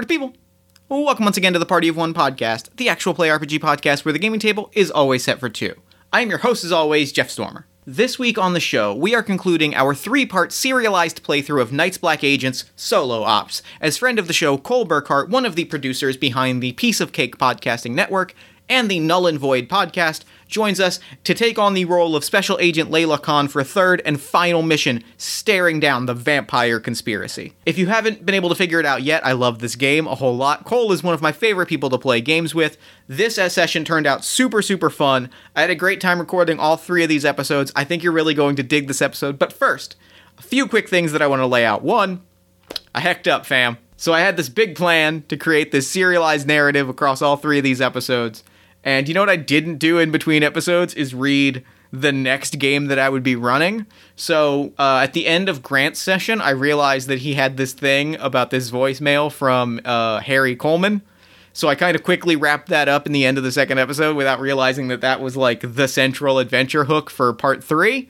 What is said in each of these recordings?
Party people. Welcome once again to the Party of One podcast, the actual play RPG podcast where the gaming table is always set for two. I am your host, as always, Jeff Stormer. This week on the show, we are concluding our three part serialized playthrough of Night's Black Agents Solo Ops. As friend of the show, Cole Burkhart, one of the producers behind the Piece of Cake podcasting network and the Null and Void podcast, joins us to take on the role of Special Agent Layla Khan for a third and final mission, staring down the vampire conspiracy. If you haven't been able to figure it out yet, I love this game a whole lot. Cole is one of my favorite people to play games with. This session turned out super, super fun. I had a great time recording all three of these episodes. I think you're really going to dig this episode. But first, a few quick things that I want to lay out. One, I hecked up, fam. So I had this big plan to create this serialized narrative across all three of these episodes. And you know what I didn't do in between episodes is read the next game that I would be running. So uh, at the end of Grant's session, I realized that he had this thing about this voicemail from uh, Harry Coleman. So I kind of quickly wrapped that up in the end of the second episode without realizing that that was like the central adventure hook for part three.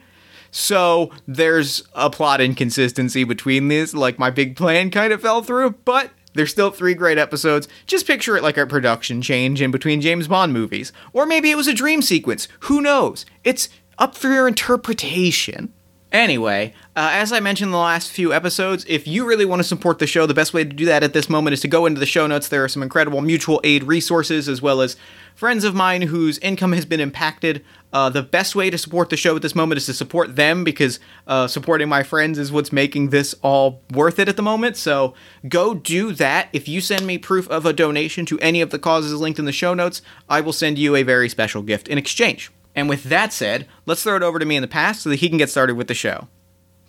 So there's a plot inconsistency between these. Like my big plan kind of fell through, but there's still three great episodes. Just picture it like a production change in between James Bond movies. Or maybe it was a dream sequence. Who knows? It's up for your interpretation. Anyway, uh, as I mentioned in the last few episodes, if you really want to support the show, the best way to do that at this moment is to go into the show notes. There are some incredible mutual aid resources, as well as friends of mine whose income has been impacted. Uh, the best way to support the show at this moment is to support them because uh, supporting my friends is what's making this all worth it at the moment. So go do that. If you send me proof of a donation to any of the causes linked in the show notes, I will send you a very special gift in exchange. And with that said, let's throw it over to me in the past so that he can get started with the show.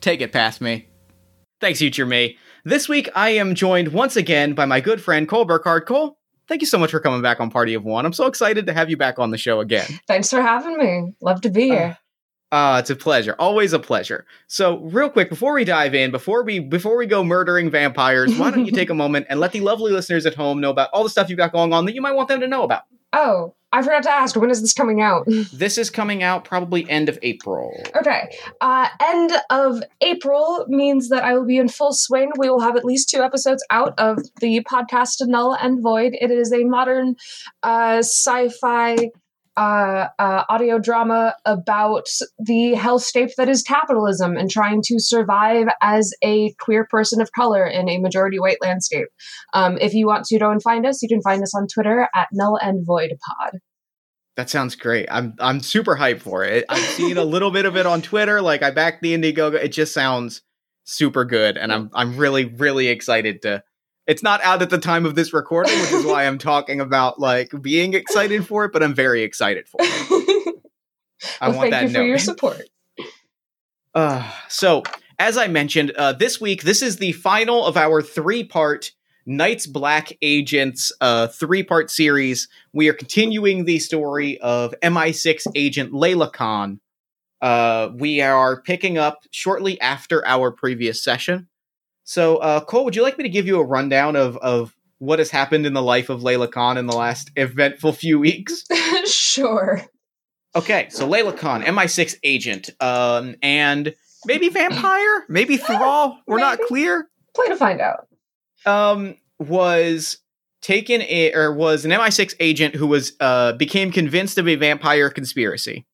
Take it past me. Thanks, future me. This week, I am joined once again by my good friend Cole Burkhart. Cole, thank you so much for coming back on Party of One. I'm so excited to have you back on the show again. Thanks for having me. Love to be here. Uh, it's a pleasure. Always a pleasure. So, real quick, before we dive in, before we before we go murdering vampires, why don't you take a moment and let the lovely listeners at home know about all the stuff you've got going on that you might want them to know about? Oh, I forgot to ask, when is this coming out? This is coming out probably end of April. Okay. Uh, end of April means that I will be in full swing. We will have at least two episodes out of the podcast Null and Void. It is a modern uh, sci fi uh, uh, audio drama about the hellscape that is capitalism and trying to survive as a queer person of color in a majority white landscape. Um, if you want to go and find us, you can find us on Twitter at Null and Void Pod. That sounds great. I'm I'm super hyped for it. I've seen a little bit of it on Twitter. Like I backed the Indiegogo. It just sounds super good, and I'm I'm really really excited to. It's not out at the time of this recording, which is why I'm talking about like being excited for it. But I'm very excited for it. I well, want thank that you for note. your support. Uh, so, as I mentioned, uh, this week, this is the final of our three part Night's Black Agents uh, three part series. We are continuing the story of MI6 agent Layla Khan. Uh, we are picking up shortly after our previous session. So, uh, Cole, would you like me to give you a rundown of, of what has happened in the life of Layla Khan in the last eventful few weeks? sure. Okay, so Layla Khan, MI6 agent, um, and maybe vampire, maybe thrall. We're not clear. Play to find out. Um, was taken a, or was an MI6 agent who was uh became convinced of a vampire conspiracy.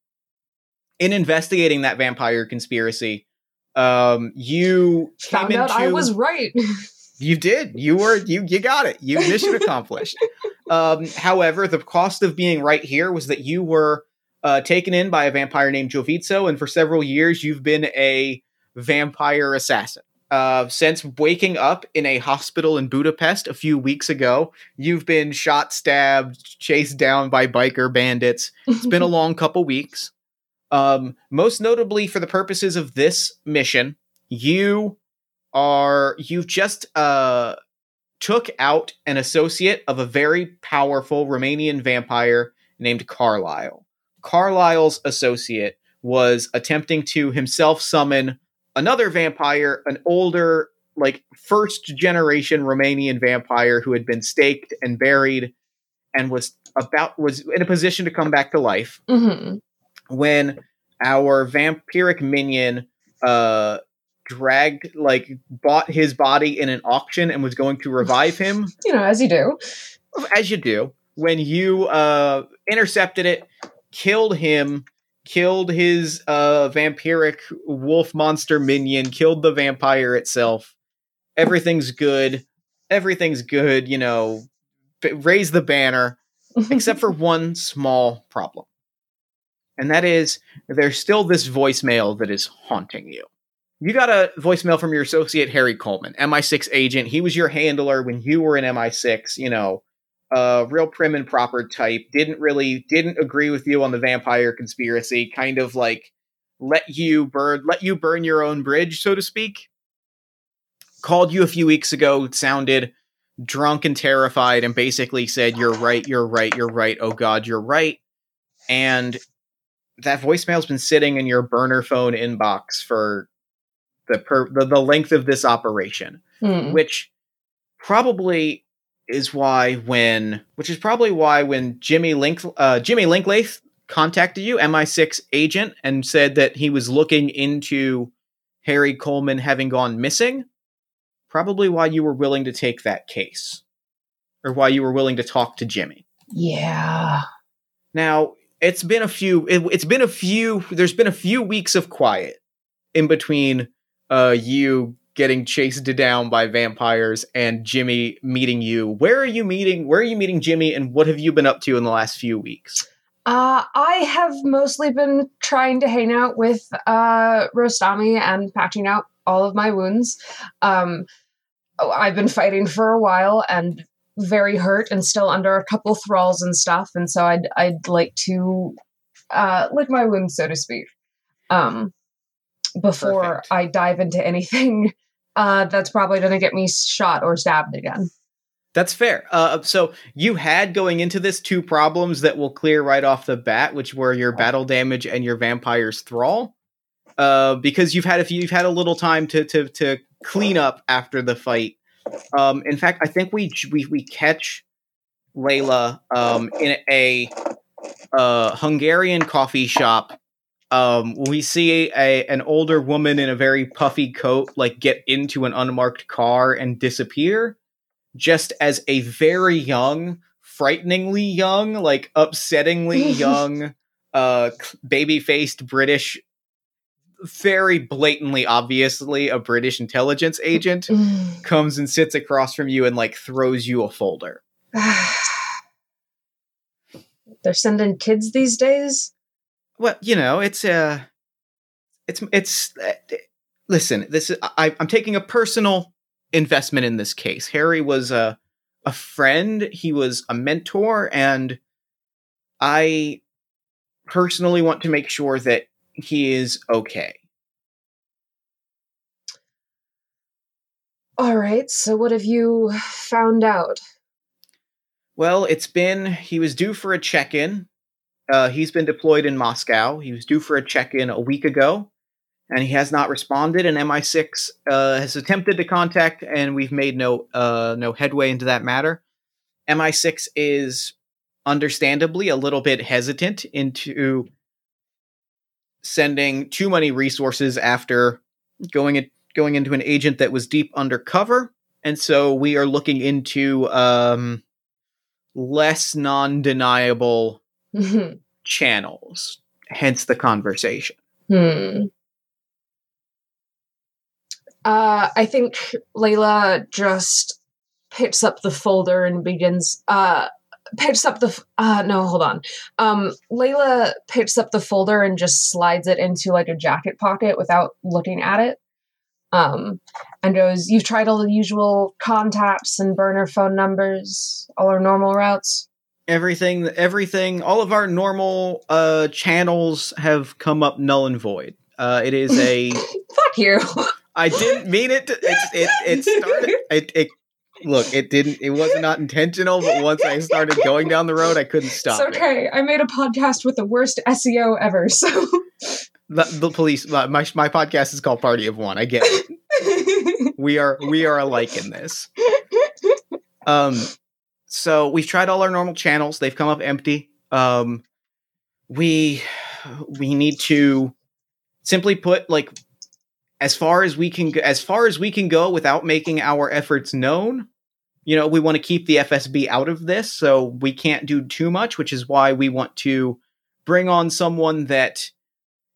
In investigating that vampire conspiracy, um, you Found came out into I was right. you did. You were you you got it. You mission accomplished. um, however, the cost of being right here was that you were uh, taken in by a vampire named Jovizzo, and for several years you've been a vampire assassin. Uh, since waking up in a hospital in Budapest a few weeks ago, you've been shot, stabbed, chased down by biker bandits. It's been a long couple weeks. Um, most notably, for the purposes of this mission, you are you've just uh took out an associate of a very powerful Romanian vampire named Carlisle. Carlisle's associate was attempting to himself summon another vampire, an older, like first generation Romanian vampire who had been staked and buried and was about was in a position to come back to life hmm when our vampiric minion uh dragged, like, bought his body in an auction and was going to revive him, You know, as you do. as you do, when you uh, intercepted it, killed him, killed his uh, vampiric wolf monster minion, killed the vampire itself. Everything's good. Everything's good. You know, raise the banner, except for one small problem. And that is, there's still this voicemail that is haunting you. You got a voicemail from your associate Harry Coleman, MI6 agent. He was your handler when you were in MI6. You know, uh, real prim and proper type. Didn't really didn't agree with you on the vampire conspiracy. Kind of like let you burn let you burn your own bridge, so to speak. Called you a few weeks ago. Sounded drunk and terrified, and basically said, "You're right. You're right. You're right. Oh God, you're right." And that voicemail's been sitting in your burner phone inbox for the per- the, the length of this operation Hmm. which probably is why when which is probably why when Jimmy Link uh, Jimmy Linklaith contacted you, MI6 agent, and said that he was looking into Harry Coleman having gone missing, probably why you were willing to take that case, or why you were willing to talk to Jimmy. Yeah. Now it's been a few. It, it's been a few. There's been a few weeks of quiet in between uh, you getting chased down by vampires and Jimmy meeting you. Where are you meeting? Where are you meeting Jimmy? And what have you been up to in the last few weeks? Uh, I have mostly been trying to hang out with uh, Rostami and patching out all of my wounds. Um, oh, I've been fighting for a while and very hurt and still under a couple thralls and stuff, and so I'd I'd like to uh, lick my wounds, so to speak, um, before Perfect. I dive into anything uh, that's probably going to get me shot or stabbed again. That's fair. Uh, so you had going into this two problems that will clear right off the bat, which were your battle damage and your vampire's thrall. Uh, because you've had a few, you've had a little time to to to clean up after the fight. Um, in fact, I think we we we catch Layla um, in a uh, Hungarian coffee shop. Um, we see a an older woman in a very puffy coat like get into an unmarked car and disappear just as a very young, frighteningly young, like upsettingly young, uh, baby faced British, very blatantly, obviously a British intelligence agent comes and sits across from you and like throws you a folder. They're sending kids these days. Well, you know, it's uh it's it's uh, listen, this is I I'm taking a personal investment in this case. Harry was a a friend, he was a mentor and I personally want to make sure that he is okay. All right, so what have you found out? Well, it's been he was due for a check-in. Uh, he's been deployed in Moscow. He was due for a check-in a week ago, and he has not responded. And MI6 uh, has attempted to contact, and we've made no uh, no headway into that matter. MI6 is understandably a little bit hesitant into sending too many resources after going in, going into an agent that was deep undercover, and so we are looking into um, less non-deniable hmm. channels. Hence the conversation. Uh, I think Layla just picks up the folder and begins. Uh, picks up the. Uh, no, hold on. Um, Layla picks up the folder and just slides it into like a jacket pocket without looking at it. Um, and goes, "You've tried all the usual contacts and burner phone numbers, all our normal routes." Everything, everything, all of our normal uh, channels have come up null and void. Uh, it is a. Fuck you. I didn't mean it. To, it, it, it started. It, it look. It didn't. It was not intentional. But once I started going down the road, I couldn't stop. It's okay. I made a podcast with the worst SEO ever, so. The, the police. My, my my podcast is called Party of One. I get it. We are we are alike in this. Um, so we've tried all our normal channels. They've come up empty. Um, we we need to simply put like as far as we can as far as we can go without making our efforts known you know we want to keep the fsb out of this so we can't do too much which is why we want to bring on someone that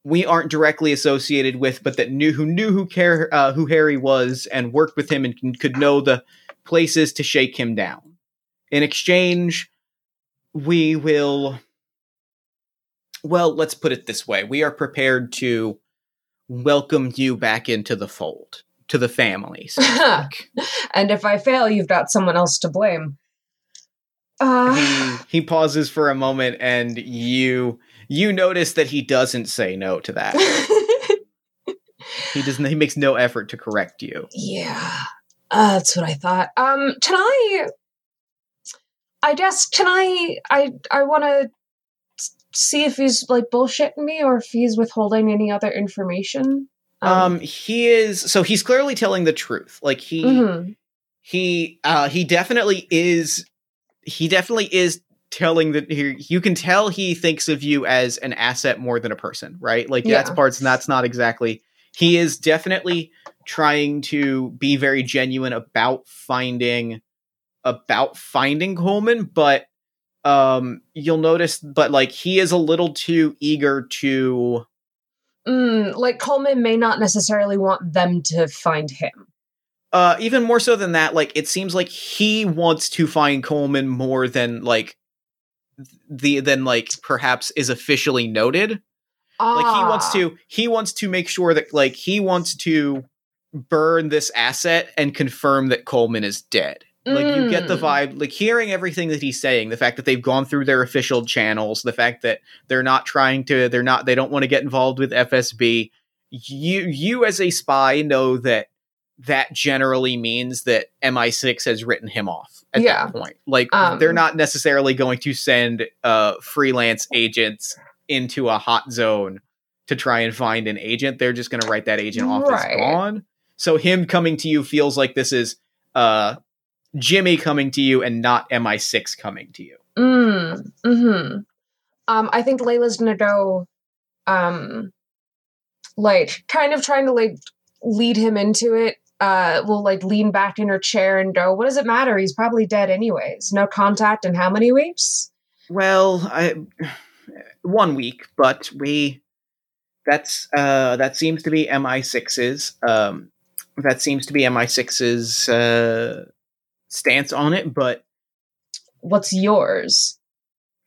we aren't directly associated with but that knew who knew who care uh, who harry was and worked with him and could know the places to shake him down. In exchange we will well let's put it this way. We are prepared to welcome you back into the fold, to the family. So and if I fail, you've got someone else to blame. Uh... He, he pauses for a moment, and you you notice that he doesn't say no to that. he doesn't. He makes no effort to correct you. Yeah, uh, that's what I thought. Um, can I? I guess can I? I I want to see if he's like bullshitting me or if he's withholding any other information. Um, um he is so he's clearly telling the truth. Like he mm-hmm. he uh he definitely is he definitely is telling that he, you can tell he thinks of you as an asset more than a person, right? Like yeah. that's parts and that's not exactly he is definitely trying to be very genuine about finding about finding Coleman, but um you'll notice but like he is a little too eager to mm, like coleman may not necessarily want them to find him uh even more so than that like it seems like he wants to find coleman more than like the than like perhaps is officially noted ah. like he wants to ah. he wants to make sure that like he wants to burn this asset and confirm that coleman is dead like mm. you get the mm. vibe, like hearing everything that he's saying, the fact that they've gone through their official channels, the fact that they're not trying to, they're not, they don't want to get involved with FSB. You, you as a spy know that that generally means that MI6 has written him off at yeah. that point. Like um, they're not necessarily going to send uh, freelance agents into a hot zone to try and find an agent. They're just going to write that agent off right. as gone. So him coming to you feels like this is uh Jimmy coming to you and not MI6 coming to you. Mm, hmm Um, I think Layla's gonna go, um, like kind of trying to like lead him into it. Uh, will like lean back in her chair and go, "What does it matter? He's probably dead anyways. No contact in how many weeks?" Well, I one week, but we that's uh that seems to be MI6's um that seems to be MI6's uh stance on it, but what's yours?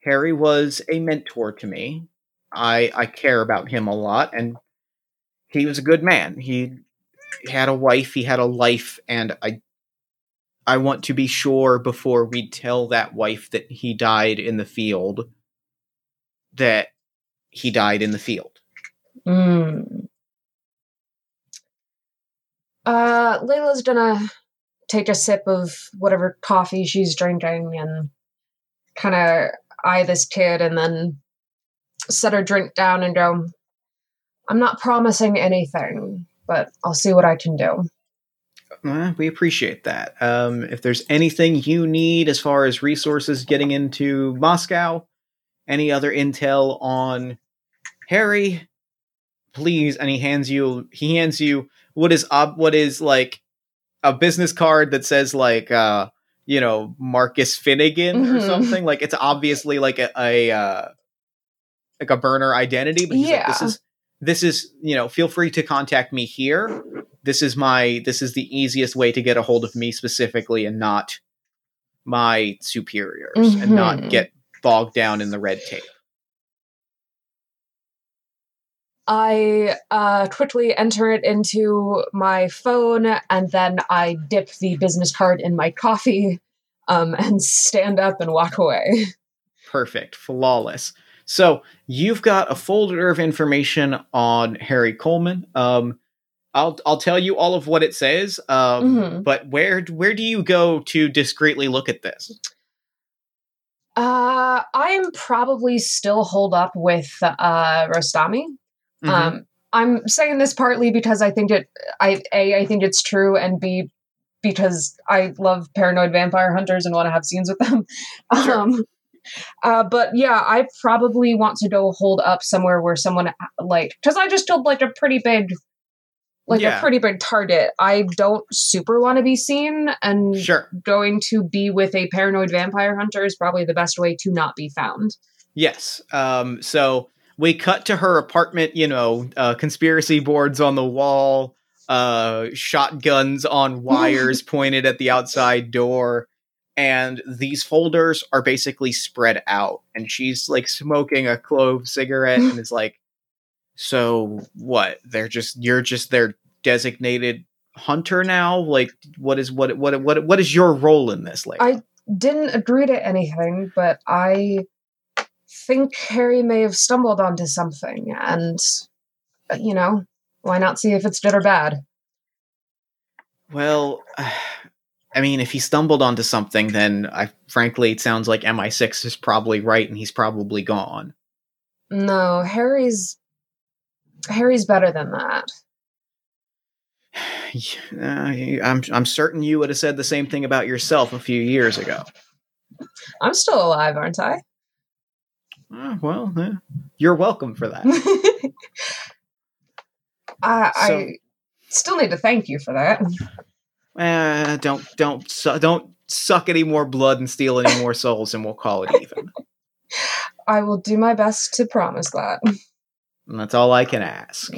Harry was a mentor to me. I I care about him a lot and he was a good man. He had a wife, he had a life and I I want to be sure before we tell that wife that he died in the field that he died in the field. Mm. Uh Layla's gonna take a sip of whatever coffee she's drinking and kind of eye this kid and then set her drink down and go, I'm not promising anything, but I'll see what I can do. Uh, we appreciate that. Um, if there's anything you need as far as resources getting into Moscow, any other intel on Harry, please. And he hands you he hands you what is ob- what is like a business card that says like uh you know Marcus Finnegan mm-hmm. or something. Like it's obviously like a, a uh, like a burner identity, but yeah. Like, this is this is you know feel free to contact me here. This is my this is the easiest way to get a hold of me specifically and not my superiors mm-hmm. and not mm-hmm. get bogged down in the red tape. I uh, quickly enter it into my phone and then I dip the business card in my coffee um, and stand up and walk away. Perfect. Flawless. So you've got a folder of information on Harry Coleman. Um, I'll I'll tell you all of what it says. Um, mm-hmm. But where where do you go to discreetly look at this? Uh, I'm probably still holed up with uh, Rostami. Mm-hmm. Um, I'm saying this partly because I think it, I a I think it's true, and b because I love paranoid vampire hunters and want to have scenes with them. Sure. Um, uh, but yeah, I probably want to go hold up somewhere where someone like because I just killed like a pretty big like Yeah. a pretty big target. I don't super want to be seen, and Sure. going to be with a paranoid vampire hunter is probably the best way to not be found. Yes. Um, so we cut to her apartment, you know, uh, conspiracy boards on the wall, uh, shotguns on wires pointed at the outside door. And these folders are basically spread out. And she's like smoking a clove cigarette and is like, So what? They're just, you're just their designated hunter now? Like, what is, what, what, what, what is your role in this? Like, I didn't agree to anything, but I think Harry may have stumbled onto something, and uh, you know, why not see if it's good or bad? Well, I mean, if he stumbled onto something, then I frankly, it sounds like MI6 is probably right, and he's probably gone. No, Harry's Harry's better than that. Uh, I'm I'm certain you would have said the same thing about yourself a few years ago. I'm still alive, aren't I? Uh, well, eh, you're welcome for that. I, So- I still need to thank you for that. uh, don't don't su- don't suck any more blood and steal any more souls, and we'll call it even. I will do my best to promise that. And that's all I can ask.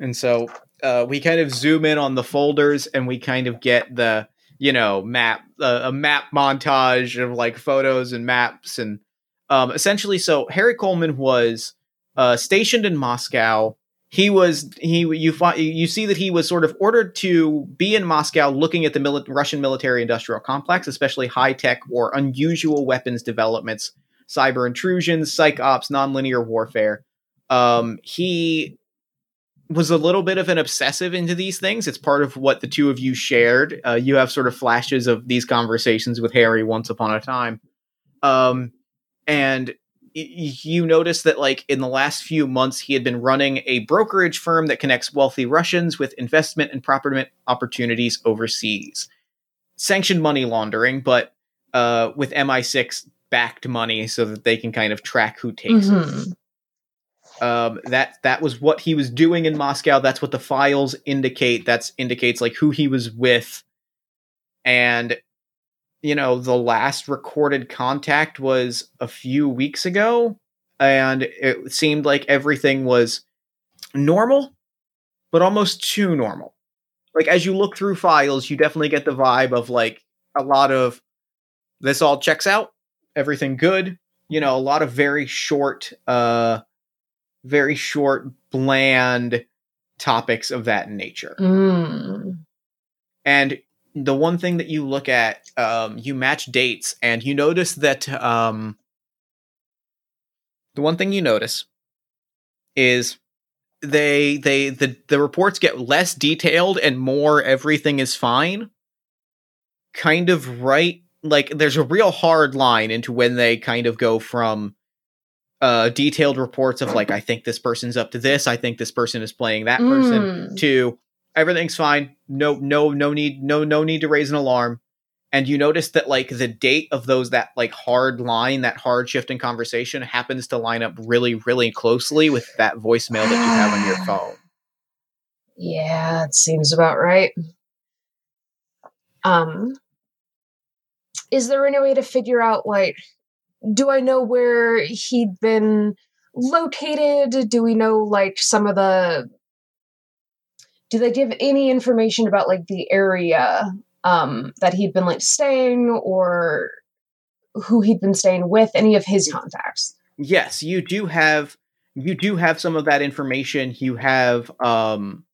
And so uh, we kind of zoom in on the folders and we kind of get the, you know, map, uh, a map montage of like photos and maps. And um, essentially, so Harry Coleman was uh, stationed in Moscow. He was he you find you see that he was sort of ordered to be in Moscow, looking at the mili- Russian military-industrial complex, especially high-tech or unusual weapons developments, cyber intrusions, psych ops, nonlinear warfare. Um, he was a little bit of an obsessive into these things. It's part of what the two of you shared. Uh, you have sort of flashes of these conversations with Harry once upon a time. Um, and you notice that like in the last few months he had been running a brokerage firm that connects wealthy Russians with investment and property opportunities overseas. Sanctioned money laundering, but uh, with MI6 backed money so that they can kind of track who takes it Mhm. um, that that was what he was doing in Moscow. That's what the files indicate. That's indicates like who he was with, and you know the last recorded contact was a few weeks ago, and it seemed like everything was normal, but almost too normal. Like as you look through files, you definitely get the vibe of like a lot of this all checks out, everything good. You know, a lot of very short. uh very short, bland topics of that nature. Mm. And the one thing that you look at, um, you match dates, and you notice that um, the one thing you notice is they they the the reports get less detailed and more everything is fine. Kind of right, like there's a real hard line into when they kind of go from uh detailed reports of like I think this person's up to this, I think this person is playing that person Mm. to everything's fine no no no need no no need to raise an alarm and you notice that like the date of those that like hard line that hard shift in conversation happens to line up really really closely with that voicemail that you have on your phone Yeah, it seems about right. Um is there any way to figure out like do I know where he'd been located? Do we know like some of the do they give any information about like the area um that he'd been like staying or who he'd been staying with, any of his contacts? yes you do have you do have some of that information you have um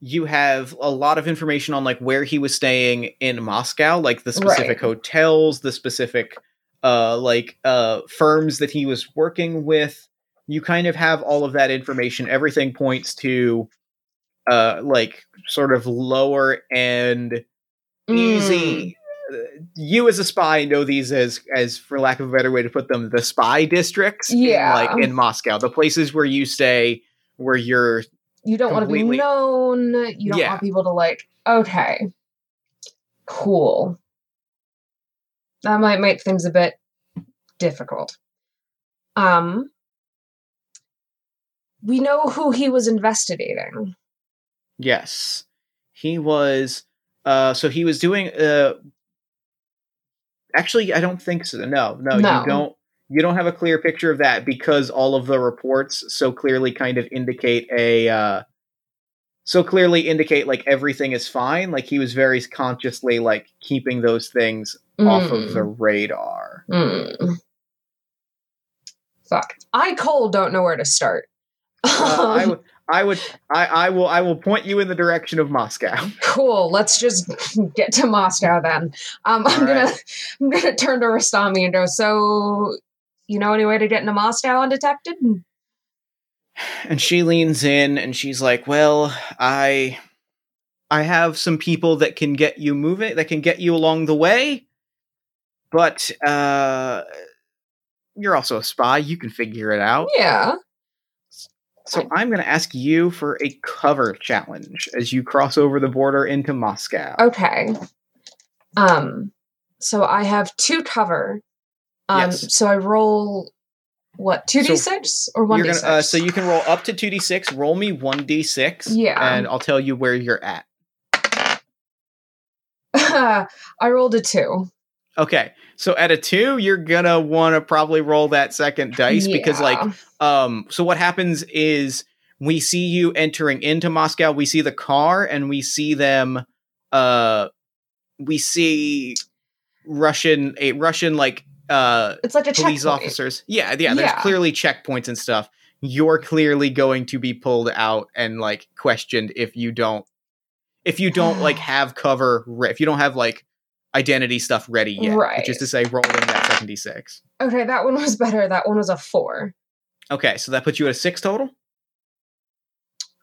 you have a lot of information on like where he was staying in Moscow like the specific Right. hotels the specific uh like uh firms that he was working with you kind of have all of that information everything points to uh like sort of lower end easy. Uh, you as a spy know these as as for lack of a better way to put them the spy districts Yeah. in, like in moscow the places where you stay where you're you don't want to be known. You don't Yeah. want people to like okay. Cool. That might make things a bit difficult. Um we know who he was investigating Yes. He was uh so he was doing uh actually I don't think so. No, no, No. you don't you don't have a clear picture of that because all of the reports so clearly kind of indicate a uh so clearly indicate like everything is fine. Like he was very consciously like keeping those things off of the radar. Mm. Fuck. I Cole don't know where to start. Uh, I would I would I, I will I will point you in the direction of Moscow. cool. Let's just get to Moscow then. Um, I'm All gonna right. I'm gonna turn to Rostami and go. So, you know any way to get into Moscow undetected? and she leans in and she's like well i i have some people that can get you moving that can get you along the way but uh you're also a spy you can figure it out Yeah. So i'm going to ask you for a cover challenge as you cross over the border into moscow Okay. Um. So I have two cover. Um. Yes. So I roll what two d six or one you're d gonna six? uh, so you can roll up to 2d6 roll me 1d6 Yeah. and i'll tell you where you're at I rolled a two. okay so at a 2 you're gonna want to probably roll that second dice because like um so what happens is we see you entering into moscow we see the car and we see them uh we see russian a russian like uh it's like a police checkpoint. officers yeah yeah there's Yeah. clearly checkpoints and stuff you're clearly going to be pulled out and like questioned if you don't if you don't like have cover if you don't have like identity stuff ready yet Right. which is to say rolling that second d6 Okay, that one was better. That one was a four. okay so that puts you at a six total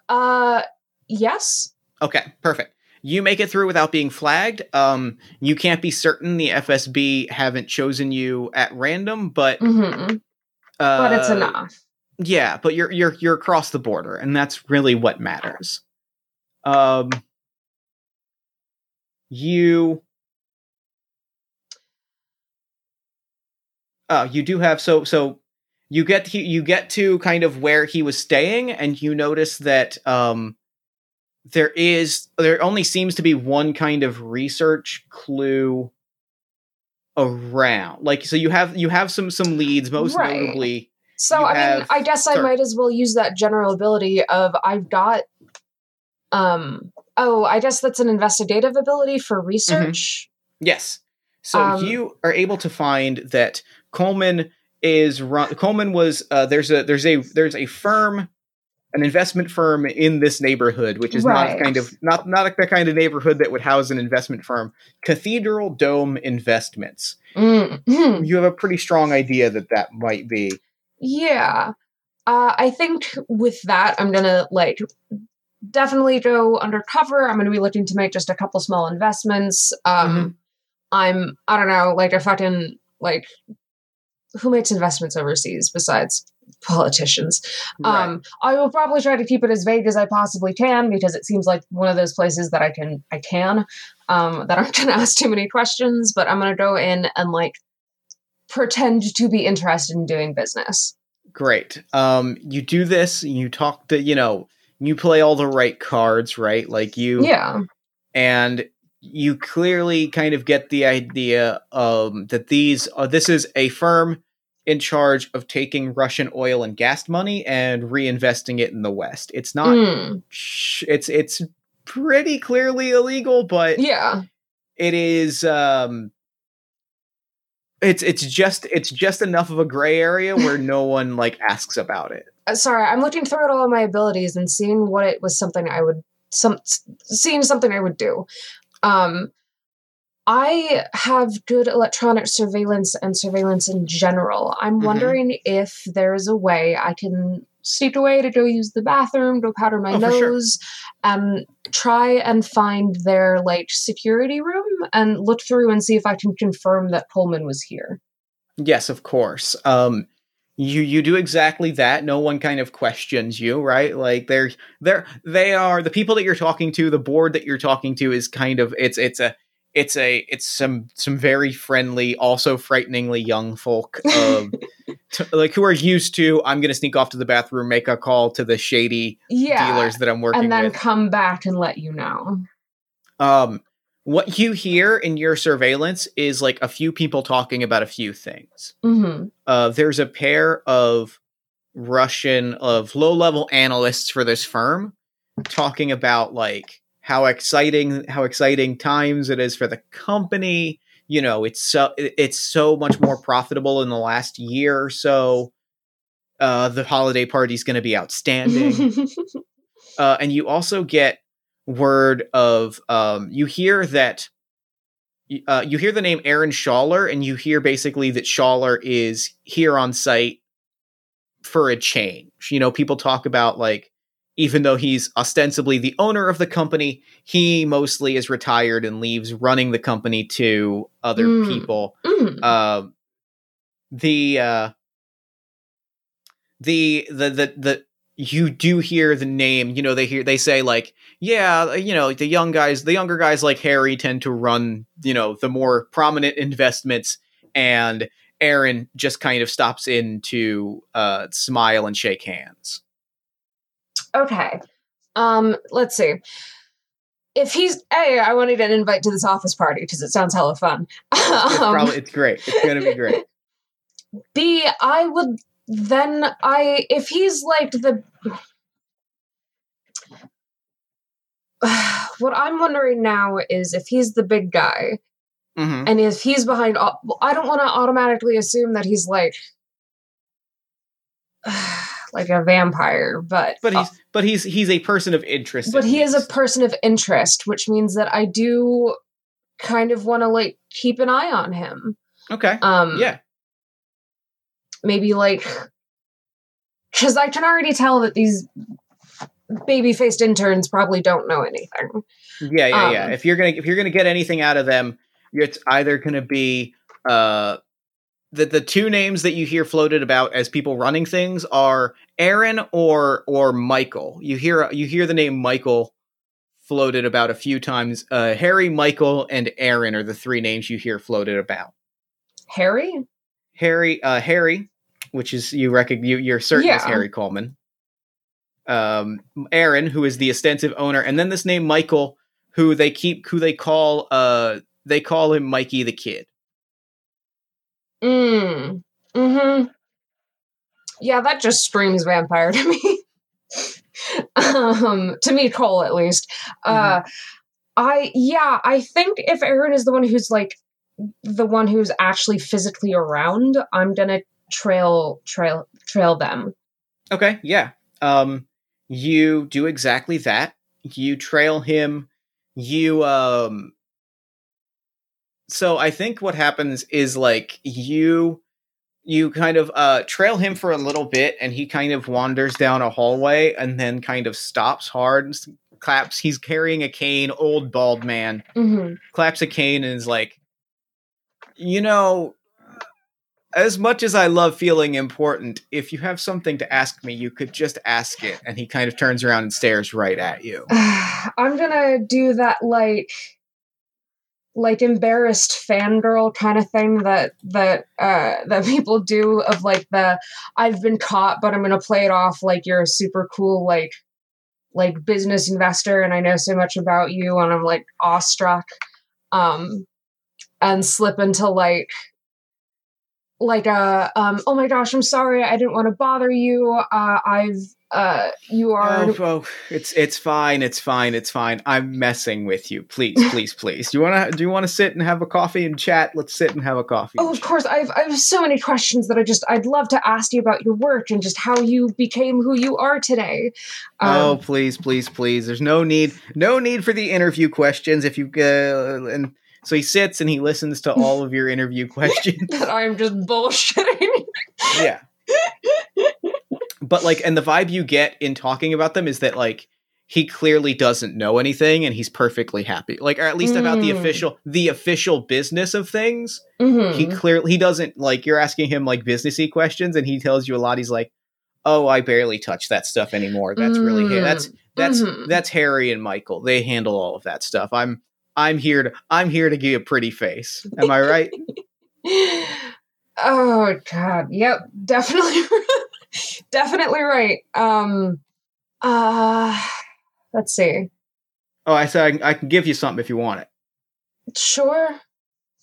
Uh, yes. Okay, perfect. You make it through without being flagged. Um, you can't be certain the FSB haven't chosen you at random, but hmm uh, But it's enough. Yeah, but you're you're you're across the border, and that's really what matters. Um, you. Oh, you do have so so. You get he, you get to kind of where he was staying, and you notice that um, there is there only seems to be one kind of research clue around. Like so, you have you have some some leads, most Right. notably. So I mean, I guess I might as well use that general ability of I've got. Um. Oh, I guess that's an investigative ability for research. Yes. So Um, you are able to find that Coleman is run. Coleman was uh, there's a there's a there's a firm, an investment firm in this neighborhood, which is not kind of not not the kind of neighborhood that would house an investment firm. Cathedral Dome Investments. Mm. You have a pretty strong idea that that might be. Yeah. Uh, I think with that, I'm gonna like definitely go undercover. I'm gonna be looking to make just a couple small investments. Um, Mm-hmm. I'm I don't know, like a fucking like who makes investments overseas besides politicians? Um, I will probably try to keep it as vague as I possibly can because it seems like one of those places that I can I can um, that aren't going to ask too many questions. But I'm going to go in and like pretend to be interested in doing business. Great. Um, you do this. You talk to you know. You play all the right cards, right? Like you. Yeah, and you clearly kind of get the idea um, that these uh, this is a firm in charge of taking Russian oil and gas money and reinvesting it in the West. It's not. Mm, It's it's pretty clearly illegal, but yeah, it is. Um, it's it's just it's just enough of a gray area where no one like asks about it. Uh, sorry, I'm looking through at all of my abilities and seeing what it was something I would some seeing something I would do. Um, I have good electronic surveillance and surveillance in general. I'm Mhm. wondering if there is a way I can sneak away to go use the bathroom, go powder my Oh, for sure. nose, and try and find their like security room and look through and see if I can confirm that Pullman was here. Yes, of course. Um you you do exactly that. No one kind of questions you, right? Like they're they're they are the people that you're talking to, the board that you're talking to is kind of it's it's a it's a it's some some very friendly, also frighteningly young folk. Um t- like who are used to I'm going to sneak off to the bathroom, make a call to the shady yeah, dealers that I'm working and then with. come back and let you know. Um, what you hear in your surveillance is like a few people talking about a few things. hmm Uh, there's a pair of Russian of low level analysts for this firm talking about like how exciting how exciting times it is for the company. You know, it's so it's so much more profitable in the last year or so. Uh, the holiday party's going to be outstanding. uh, and you also get word of um, you hear that uh, you hear the name Aaron Schaller, and you hear basically that Schaller is here on site for a change. You know, people talk about like even though he's ostensibly the owner of the company, he mostly is retired and leaves running the company to other Mm. people Mhm. um the uh the the the the you do hear the name you know they hear they say like yeah you know the young guys the younger guys like harry tend to run you know the more prominent investments and aaron just kind of stops in to uh smile and shake hands Okay. Um, let's see. If he's A, I wanted an invite to this office party because it sounds hella fun. it's Um, probably it's great it's gonna be great B, I would then I if he's like the what I'm wondering now is if he's the big guy hmm and if he's behind all, I don't want to automatically assume that he's like like a vampire, but but he's but he's he's a person of interest but at he is a person of interest, which means that I do kind of want to like keep an eye on him. okay. Um yeah. maybe like because I can already tell that these baby faced interns probably don't know anything. Yeah, yeah, yeah. Um, If you're gonna if you're gonna get anything out of them, it's either gonna be uh the the two names that you hear floated about as people running things are Aaron or or Michael. You hear you hear the name Michael floated about a few times. Uh Harry, Michael, and Aaron are the three names you hear floated about. Harry? Harry, uh, Harry, which is you reckon you you're certain is Yeah. Harry Coleman. Um, Aaron, who is the ostensive owner, and then this name Michael, who they keep, who they call, uh, they call him Mikey the Kid. Mm. Mm-hmm. Yeah, that just screams vampire to me. um, to me, Cole at least. Uh I yeah, I think if Aaron is the one who's like the one who's actually physically around, I'm gonna trail trail trail them. Okay, yeah. Um, you do exactly that. You trail him. You um. So I think what happens is like you you kind of uh trail him for a little bit and he kind of wanders down a hallway and then kind of stops hard and claps he's carrying a cane old bald man Mm-hmm. claps a cane and is like you know as much as I love feeling important, if you have something to ask me, you could just ask it. And he kind of turns around and stares right at you. I'm gonna do that like like embarrassed fangirl kind of thing that that uh that people do of like the I've been caught but I'm gonna play it off like you're a super cool like like business investor and I know so much about you and I'm like awestruck um and slip into like like a um oh my gosh I'm sorry I didn't want to bother you uh I've uh you are Oh, oh, it's it's fine, it's fine, it's fine. I'm messing with you. Please, please, please. Do you want to do you want to sit and have a coffee and chat? Let's sit and have a coffee. Oh, of course. I've I have so many questions that I just I'd love to ask you about your work and just how you became who you are today. oh, Um, please, please, please. There's no need, no need for the interview questions. If you uh, and so he sits and he listens to all of your interview questions. that I'm just bullshitting. yeah. But like, and the vibe you get in talking about them is that like he clearly doesn't know anything and he's perfectly happy. Like, or at least about the Mm. official, the official business of things. Mhm. He clearly he doesn't like. You're asking him like businessy questions, and he tells you a lot. He's like, "Oh, I barely touch that stuff anymore. That's really Mm. that's that's Mhm. that's Harry and Michael. They handle all of that stuff. I'm I'm here to I'm here to give you a pretty face. Am I right? Oh god, yep, definitely, definitely right. Um, uh, let's see. Oh, I said I, can- I can give you something if you want it. Sure.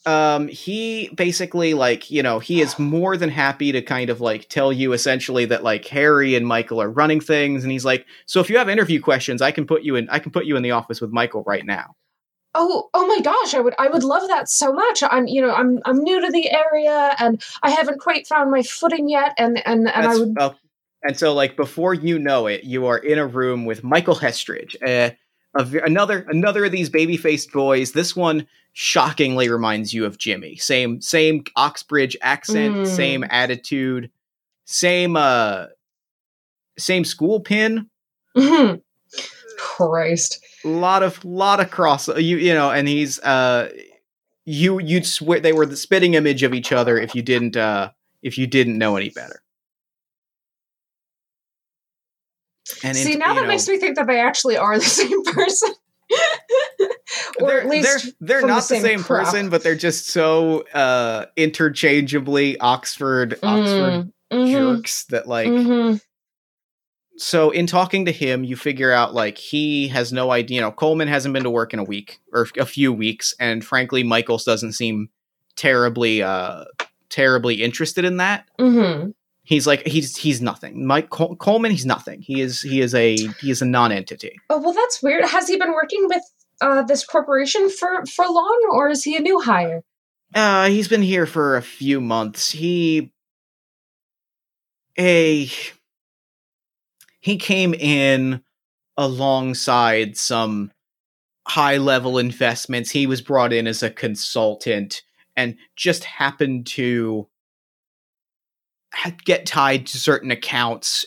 um he basically like you know he is more than happy to kind of like tell you essentially that like harry and michael are running things and he's like so if you have interview questions i can put you in i can put you in the office with michael right now Oh, oh my gosh, I would I would love that so much. I'm you know, I'm I'm new to the area and I haven't quite found my footing yet and and and I would oh, and so like before you know it you are in a room with michael hestridge uh, v- another another of these baby faced boys this one shockingly reminds you of jimmy same same oxbridge accent Mm. same attitude same uh same school pin Mhm. Christ. A lot of lot of cross you you know and he's uh you you'd swear they were the spitting image of each other if you didn't uh if you didn't know any better and See, now that know, makes me think that they actually are the same person. or they're, at least they're they're not the same, crop. person but they're just so uh interchangeably oxford oxford Mm, mhm, jerks that like mhm. So in talking to him you figure out like he has no idea you know coleman hasn't been to work in a week or a few weeks and frankly michaels doesn't seem terribly uh terribly interested in that Mhm. he's like he's he's nothing mike Col- coleman he's nothing he is he is a he is a non-entity Oh well, that's weird. Has he been working with uh, this corporation for for long, or is he a new hire? uh he's been here for a few months he a he came in alongside some high level investments he was brought in as a consultant and just happened to get tied to certain accounts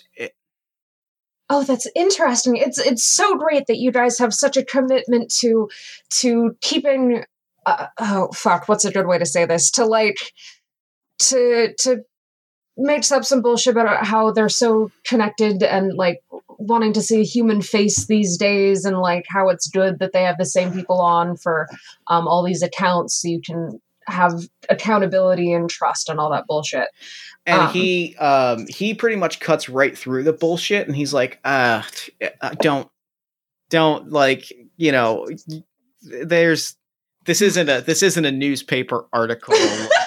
Oh, that's interesting. It's it's so great that you guys have such a commitment to to keeping. Uh, oh fuck, what's a good way to say this? To like to to makes up some bullshit about how they're so connected and like wanting to see a human face these days and like how it's good that they have the same people on for um, all these accounts so you can have accountability and trust and all that bullshit. and Um. he um he pretty much cuts right through the bullshit and he's like uh, uh don't don't like you know there's this isn't a this isn't a newspaper article.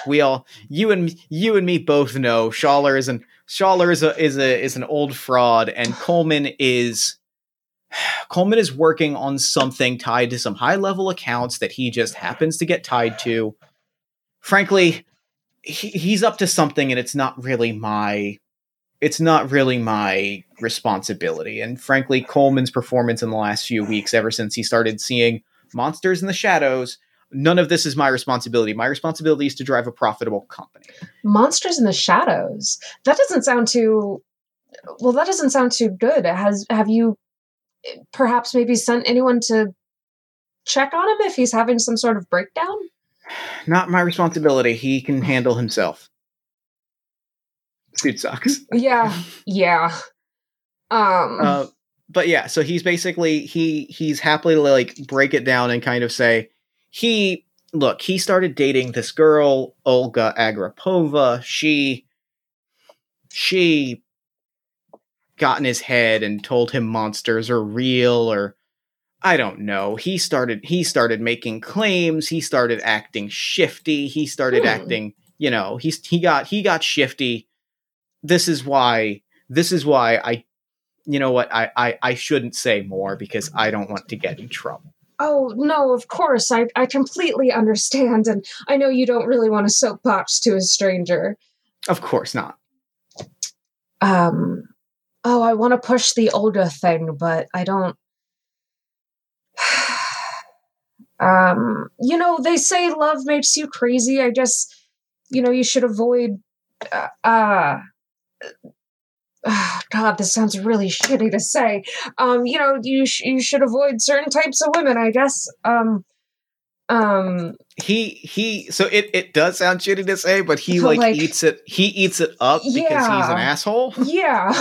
We all you and you and me both know Schaller is an Schaller is a is a is an old fraud and Coleman is Coleman is working on something tied to some high level accounts that he just happens to get tied to. Frankly he, he's up to something and it's not really my it's not really my responsibility. And frankly coleman's performance in the last few weeks ever since he started seeing monsters in the shadows none of this is my responsibility my responsibility is to drive a profitable company Monsters in the Shadows. That doesn't sound too well. That doesn't sound too good. Has have you perhaps maybe sent anyone to check on him if he's having some sort of breakdown? not my responsibility he can handle himself dude sucks Yeah, yeah. Um, uh, but yeah, so he's basically he he's happily to like break it down and kind of say he look he started dating this girl Olga Agrapova. She she got in his head and told him monsters are real or I don't know. He started he started making claims. He started acting shifty. He started Hmm. acting, you know, he's he got he got shifty. This is why this is why I you know what I, I I shouldn't say more because I don't want to get in trouble. Oh no, of course. I I completely understand, and I know you don't really want to soapbox to a stranger. Of course not. Um, oh, I want to push the older thing, but I don't. um, you know, they say love makes you crazy. I guess, you know, you should avoid. Uh, uh God, this sounds really shitty to say. Um, you know, you sh- you should avoid certain types of women. I guess. Um, um, He he so it it does sound shitty to say, but he like, like- eats it he eats it up because he's an asshole. yeah.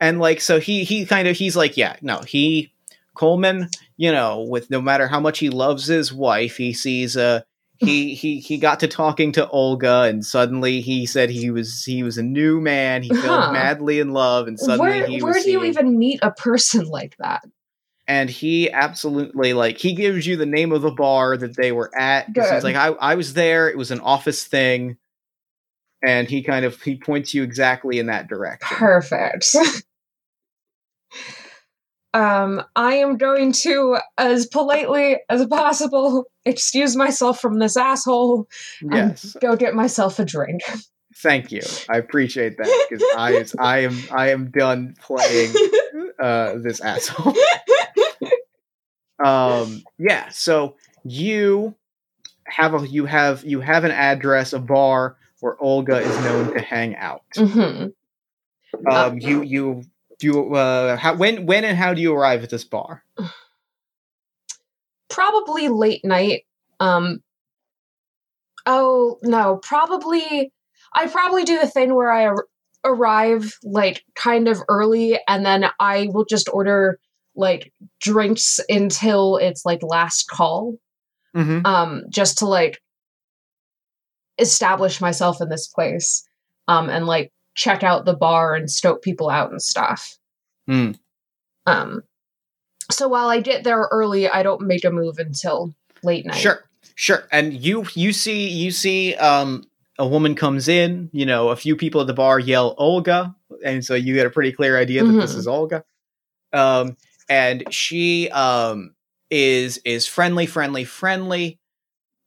And like so he he kind of he's like, yeah, no, he Coleman, you know, with no matter how much he loves his wife, he sees a he he he got to talking to Olga, and suddenly he said he was he was a new man. He fell Huh. madly in love, and suddenly where he where was do you even meet a person like that? and he absolutely like he gives you the name of the bar that they were at. He's like, I I was there. It was an office thing, and he kind of he points you exactly in that direction. Perfect. um, I am going to, as politely as possible, excuse myself from this asshole. Yes, Go get myself a drink. thank you. I appreciate that because I I am I am done playing uh this asshole. um yeah so you have a you have you have an address a bar where olga is known to hang out hmm um you you you uh how when when and how do you arrive at this bar Probably late night. Um. Oh no, probably. I probably do the thing where I ar- arrive like kind of early, and then I will just order like drinks until it's like last call. mm-hmm. um, just to like establish myself in this place um, and like check out the bar and stoke people out and stuff. Hmm. Um, so while I get there early, I don't make a move until late night. sure sure and you you see you see um a woman comes in you know a few people at the bar yell olga and so you get a pretty clear idea that this Mhm. is olga um and she um is is friendly friendly friendly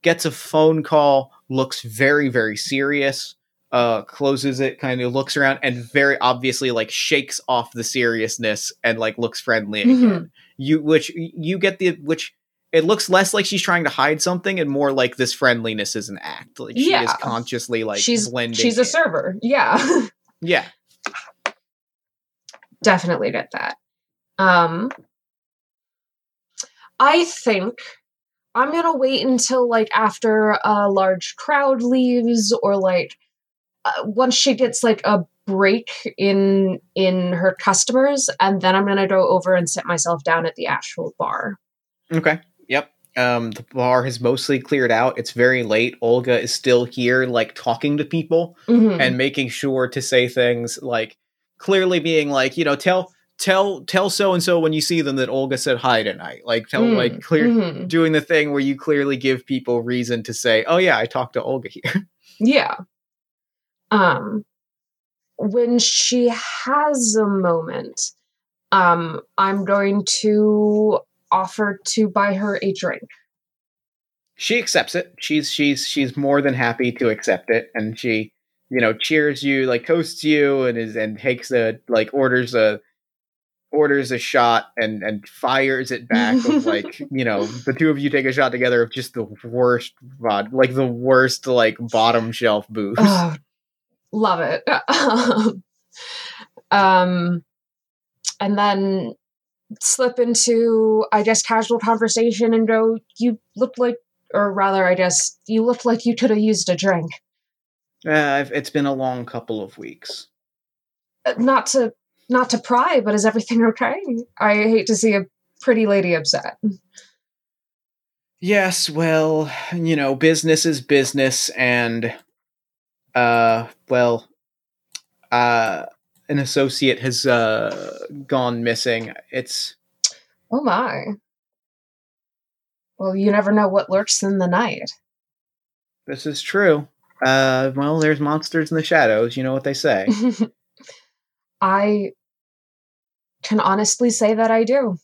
gets a phone call looks very very serious uh closes it kind of looks around and very obviously like shakes off the seriousness and like looks friendly again Mhm. you which you get the which it looks less like she's trying to hide something and more like this friendliness is an act like she is consciously like she's blending she's a in. server. Yeah, yeah definitely get that. Um, I think I'm gonna wait until like after a large crowd leaves, or like uh, once she gets like a break in in her customers, and then I'm gonna go over and sit myself down at the actual bar. Okay. Yep. Um, the bar has mostly cleared out. It's very late. Olga is still here, like talking to people Mhm. and making sure to say things like clearly being like, you know, tell tell tell so and so when you see them that Olga said hi tonight. Like tell Mm, like clear mhm. doing the thing where you clearly give people reason to say, "Oh yeah, I talked to Olga here." Yeah. Um when she has a moment, um I'm going to offer to buy her a drink. she accepts it. She's she's she's more than happy to accept it, and she you know cheers you, like toasts you, and is and takes a like orders a orders a shot and and fires it back of like you know the two of you take a shot together of just the worst like the worst like bottom shelf booze. Oh, love it. um and then slip into I guess casual conversation and go, you look like or rather I guess you look like you could have used a drink. Uh, I've- it's been a long couple of weeks. Uh, Not to not to pry, but is everything okay? I hate to see a pretty lady upset. Yes, well, you know, business is business and uh well uh an associate has uh gone missing. It's Oh my. Well, you never know what lurks in the night. this is true. Uh well, there's monsters in the shadows, you know what they say. I can honestly say that I do.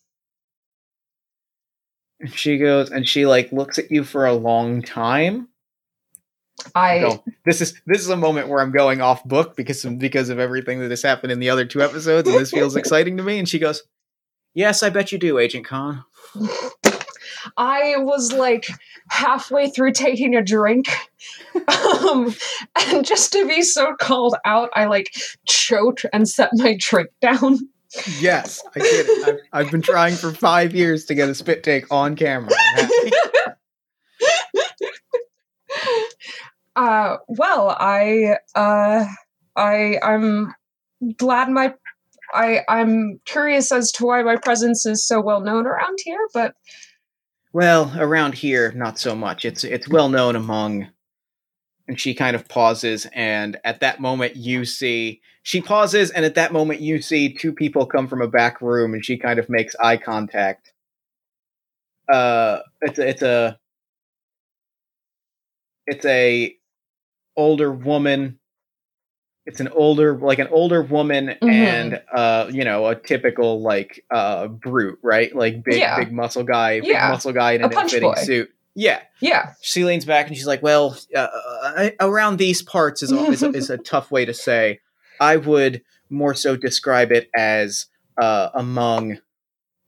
and she goes and she like looks at you for a long time. I go, this is this is a moment where I'm going off book because because of everything that has happened in the other two episodes, and this feels exciting to me. And she goes, "Yes, I bet you do, Agent Khan." I was like halfway through taking a drink. Um, and just to be so called out, I like choked and set my drink down. Yes, I get it. I've, I've been trying for five years to get a spit take on camera. Uh well, I uh I I'm glad my I I'm curious as to why my presence is so well known around here, but Well, around here, not so much. It's it's well known among. And she kind of pauses, and at that moment, you see she pauses, and at that moment, you see two people come from a back room, and she kind of makes eye contact. Uh, it's it's a it's a older woman. It's an older like an older woman Mhm. and uh you know a typical like uh brute right? Like big Yeah. big muscle guy big muscle guy in A an fitting suit. Yeah. Yeah. she leans back and she's like well uh, uh, around these parts is is, is a tough way to say. I would more so describe it as uh among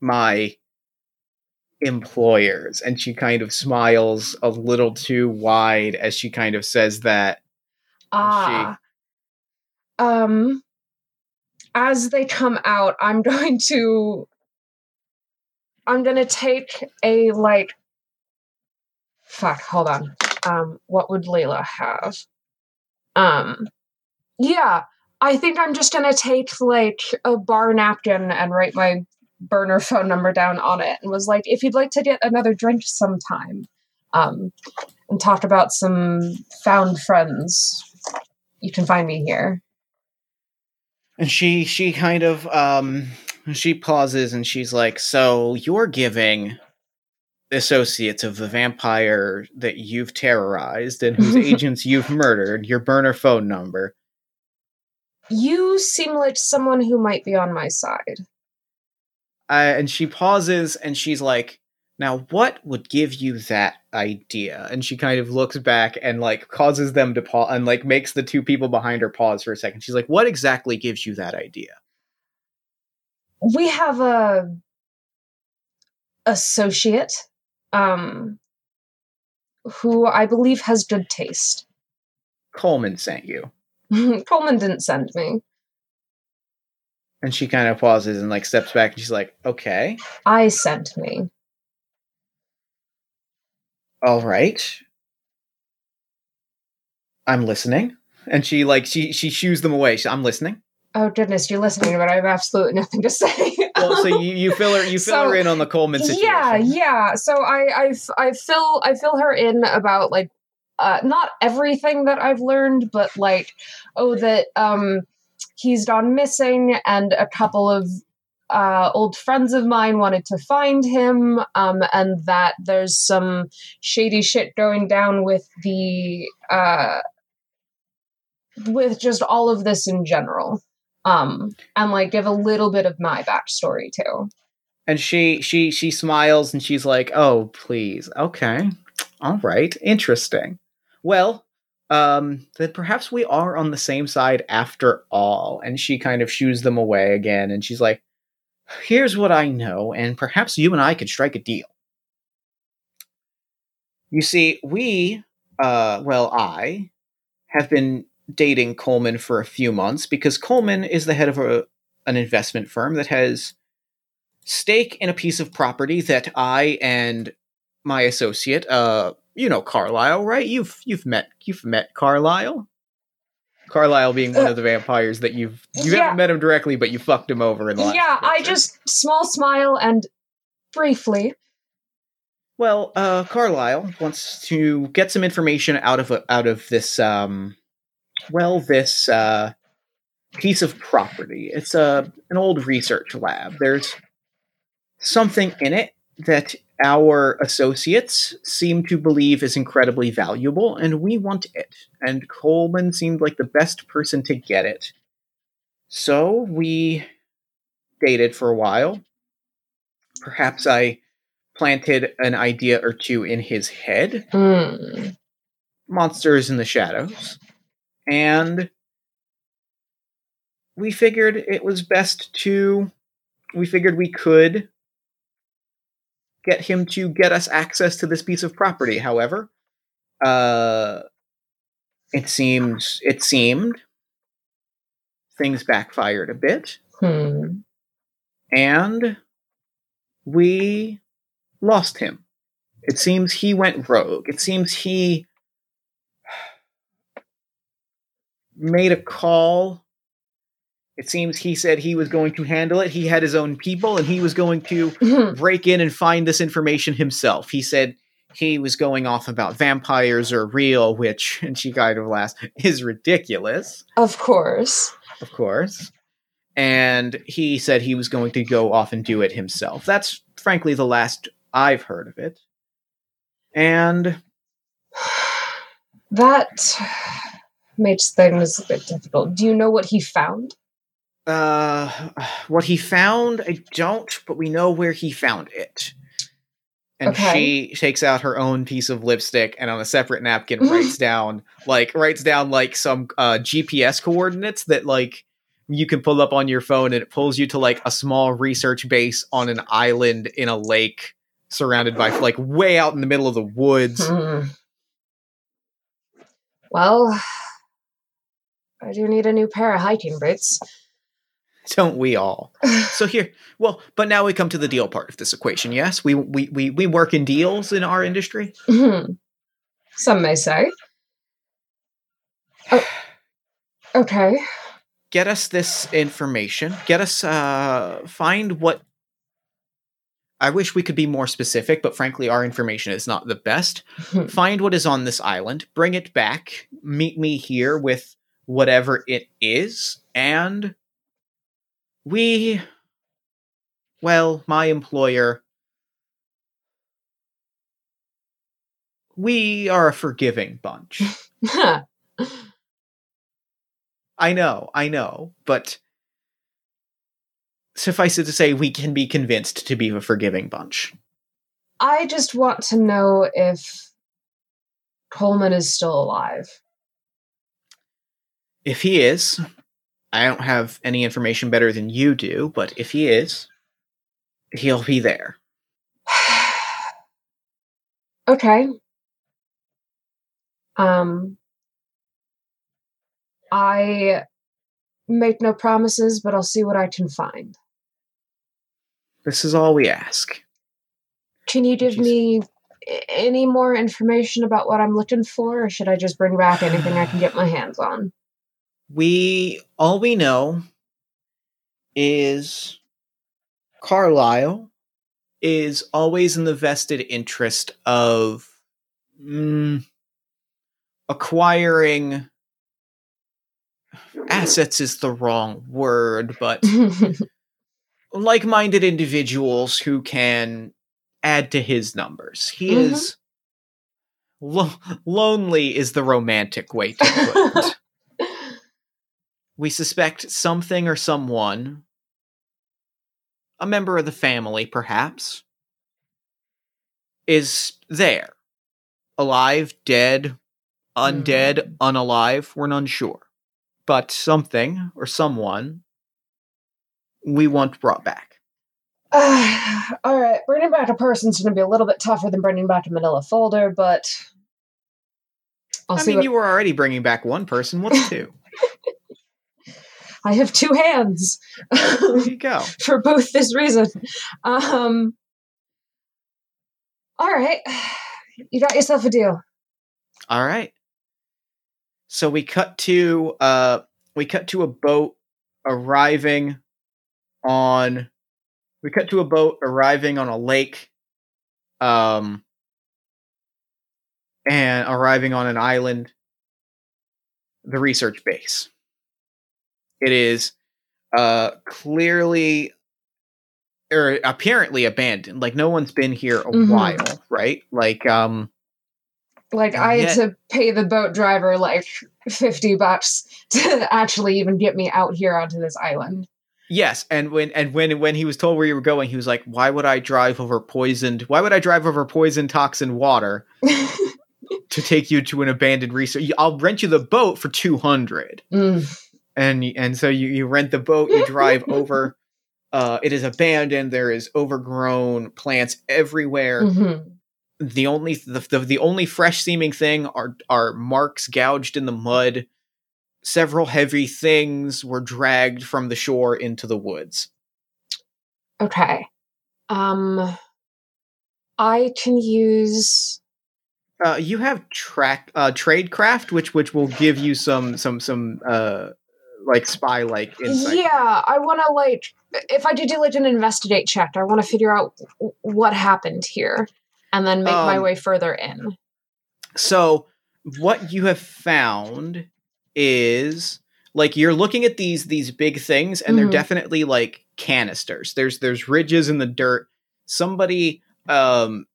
my employers. And she kind of smiles a little too wide as she kind of says that Ah. Um as they come out, I'm going to I'm gonna take a like fuck, hold on. Um, what would Layla have? Um yeah, I think I'm just gonna take like a bar napkin and write my burner phone number down on it and was like, if you'd like to get another drink sometime, um, and talk about some found friends, you can find me here. And she she kind of um she pauses and she's like, "So you're giving associates of the vampire that you've terrorized and whose agents you've murdered your burner phone number." You seem like someone who might be on my side. Uh, and she pauses and she's like, "Now what would give you that idea?" And she kind of looks back and like causes them to pause and like makes the two people behind her pause for a second. She's like, "What exactly gives you that idea?" We have a associate um who I believe has good taste. Coleman sent you. Coleman didn't send me. And she kind of pauses and like steps back and she's like, "Okay." I sent me. All right. I'm listening. And she like she she shoos them away. She, i'm listening. Oh goodness, you're listening, but I have absolutely nothing to say. well so you, you fill her you fill So, her in on the coleman situation. Yeah, yeah. So i i i fill I fill her in about like uh not everything that I've learned, but like oh that um he's gone missing and a couple of uh, old friends of mine wanted to find him, um, and that there's some shady shit going down with the uh, with just all of this in general, um, and like give a little bit of my backstory too. and she she she smiles and she's like oh please. Okay. All right. Interesting. Well um then perhaps we are on the same side after all. And she kind of shoos them away again and she's like here's what i know and perhaps you and i could strike a deal you see we uh well i have been dating coleman for a few months because coleman is the head of a, an investment firm that has stake in a piece of property that I and my associate, uh, you know Carlisle, right? You've you've met you've met Carlisle. Carlisle being one of the vampires that you've you Yeah. haven't met him directly, but you fucked him over in the last. yeah, I just small smile and briefly. Well, uh, Carlisle wants to get some information out of a, out of this, um, well, this uh, piece of property. It's a an old research lab. There's something in it that our associates seem to believe is incredibly valuable, and we want it. And Coleman seemed like the best person to get it. So we dated for a while. Perhaps I planted an idea or two in his head Hmm. monsters in the shadows and we figured it was best to we figured we could get him to get us access to this piece of property however uh it seems it seemed things backfired a bit Hmm. and we lost him. It seems he went rogue. It seems he made a call. It seems he said he was going to handle it. He had his own people and he was going to Mhm. break in and find this information himself. He said he was going off about vampires are real, which, and she kind of laughs, is ridiculous, of course. of course. And he said he was going to go off and do it himself. That's frankly the last I've heard of it. And That makes things a bit difficult. Do you know what he found? Uh what he found, I don't, but we know where he found it. And Okay. she takes out her own piece of lipstick and on a separate napkin writes down like writes down like some uh GPS coordinates that like you can pull up on your phone and it pulls you to like a small research base on an island in a lake surrounded by like way out in the middle of the woods. Hmm. Well, I do need a new pair of hiking boots. Don't we all? So here, well, but now we come to the deal part of this equation. Yes, we we we we work in deals in our industry. Hmm. Some may say. Oh, okay. Get us this information. Get us uh find what I wish we could be more specific, but frankly our information is not the best. Hmm. Find what is on this island, bring it back, meet me here with whatever it is, and we well, my employer we are a forgiving bunch. I know, I know, but suffice it to say, we can be convinced to be a forgiving bunch. I just want to know if Coleman is still alive. If he is, I don't have any information better than you do, but if he is, he'll be there. okay. Um I make no promises, but I'll see what I can find. This is all we ask. Can you give Jeez. me any more information about what I'm looking for, or should I just bring back anything I can get my hands on? We all we know is Carlisle is always in the vested interest of mm, acquiring assets is the wrong word, but like-minded individuals who can add to his numbers. He Mhm. is lo- lonely is the romantic way to put it. we suspect something or someone, a member of the family perhaps, is there. Alive, dead, undead, hmm. unalive, we're none sure. But something or someone we want brought back. All right, bringing back a person's going to be a little bit tougher than bringing back a manila folder, but I'll I mean, what you were already bringing back one person. What's two? I have two hands there you go. for both this reason. Um, all right, you got yourself a deal. All right. So we cut to uh we cut to a boat arriving on we cut to a boat arriving on a lake um and arriving on an island the research base. It is uh clearly or apparently abandoned. Like no one's been here a Mhm. while, right? Like um Like I had Yet- to pay the boat driver like fifty bucks to actually even get me out here onto this island. Yes, and when and when when he was told where you were going, he was like, "Why would I drive over poisoned? Why would I drive over poison toxin water to take you to an abandoned research? I'll rent you the boat for two hundred, Mm. And and so you you rent the boat, you drive over. Uh, it is abandoned. There is overgrown plants everywhere. Mhm. The only the, the the only fresh seeming thing are are marks gouged in the mud. Several heavy things were dragged from the shore into the woods. Okay. Um, I can use. Uh, you have track uh, tradecraft, which which will give you some some some uh, like spy like insight. Yeah, I want to like if I do do like an investigate check, I want to figure out w- what happened here, and then make my Um, way further in. So what you have found is like you're looking at these these big things and Mhm. they're definitely like canisters. There's there's ridges in the dirt. Somebody um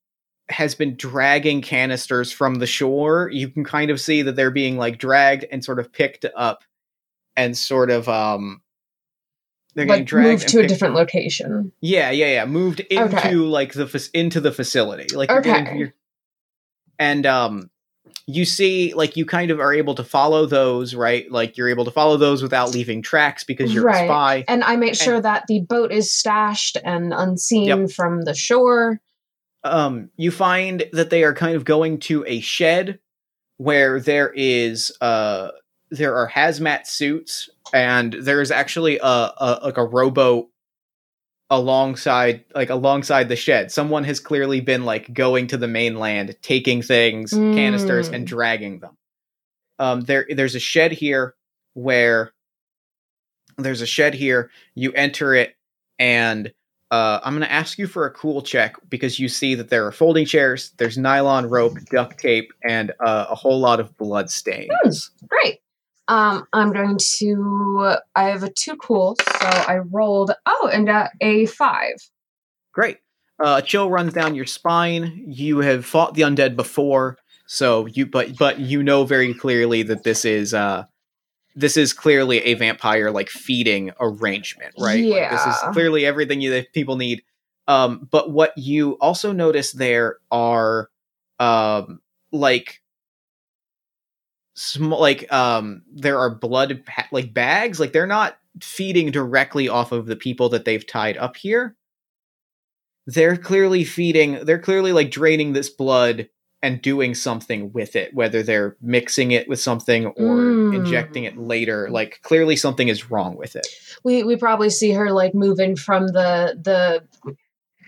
has been dragging canisters from the shore. You can kind of see that they're being like dragged and sort of picked up and sort of um they're getting Like dragged move to a different location. yeah, yeah, yeah. Moved into Okay. like the fac- into the facility. Like you're getting you're, and um you see like you kind of are able to follow those, right? Like you're able to follow those without leaving tracks because you're Right. a spy. And I make sure that the boat is stashed and unseen Yep. from the shore. Um you find that they are kind of going to a shed where there is uh there are hazmat suits and there's actually a, a like a rowboat alongside like alongside the shed someone has clearly been like going to the mainland taking things canisters Mm. and dragging them um there there's a shed here where there's a shed here you enter it and uh, I'm going to ask you for a cool check because you see that there are folding chairs, there's nylon rope, duct tape, and uh, a whole lot of blood stains. Great. Um, I'm going to. I have a two cool, so I rolled. Oh, and uh, a five. Great. Uh, chill runs down your spine. You have fought the undead before, so you but but you know very clearly that this is uh this is clearly a vampire like feeding arrangement, right? Like, this is clearly everything you, that people need. Um, but what you also notice there are um like small like um there are blood pa- like bags like they're not feeding directly off of the people that they've tied up here. They're clearly feeding they're clearly like draining this blood and doing something with it whether they're mixing it with something or Mm. injecting it later. Like clearly something is wrong with it. We we probably see her like moving from the the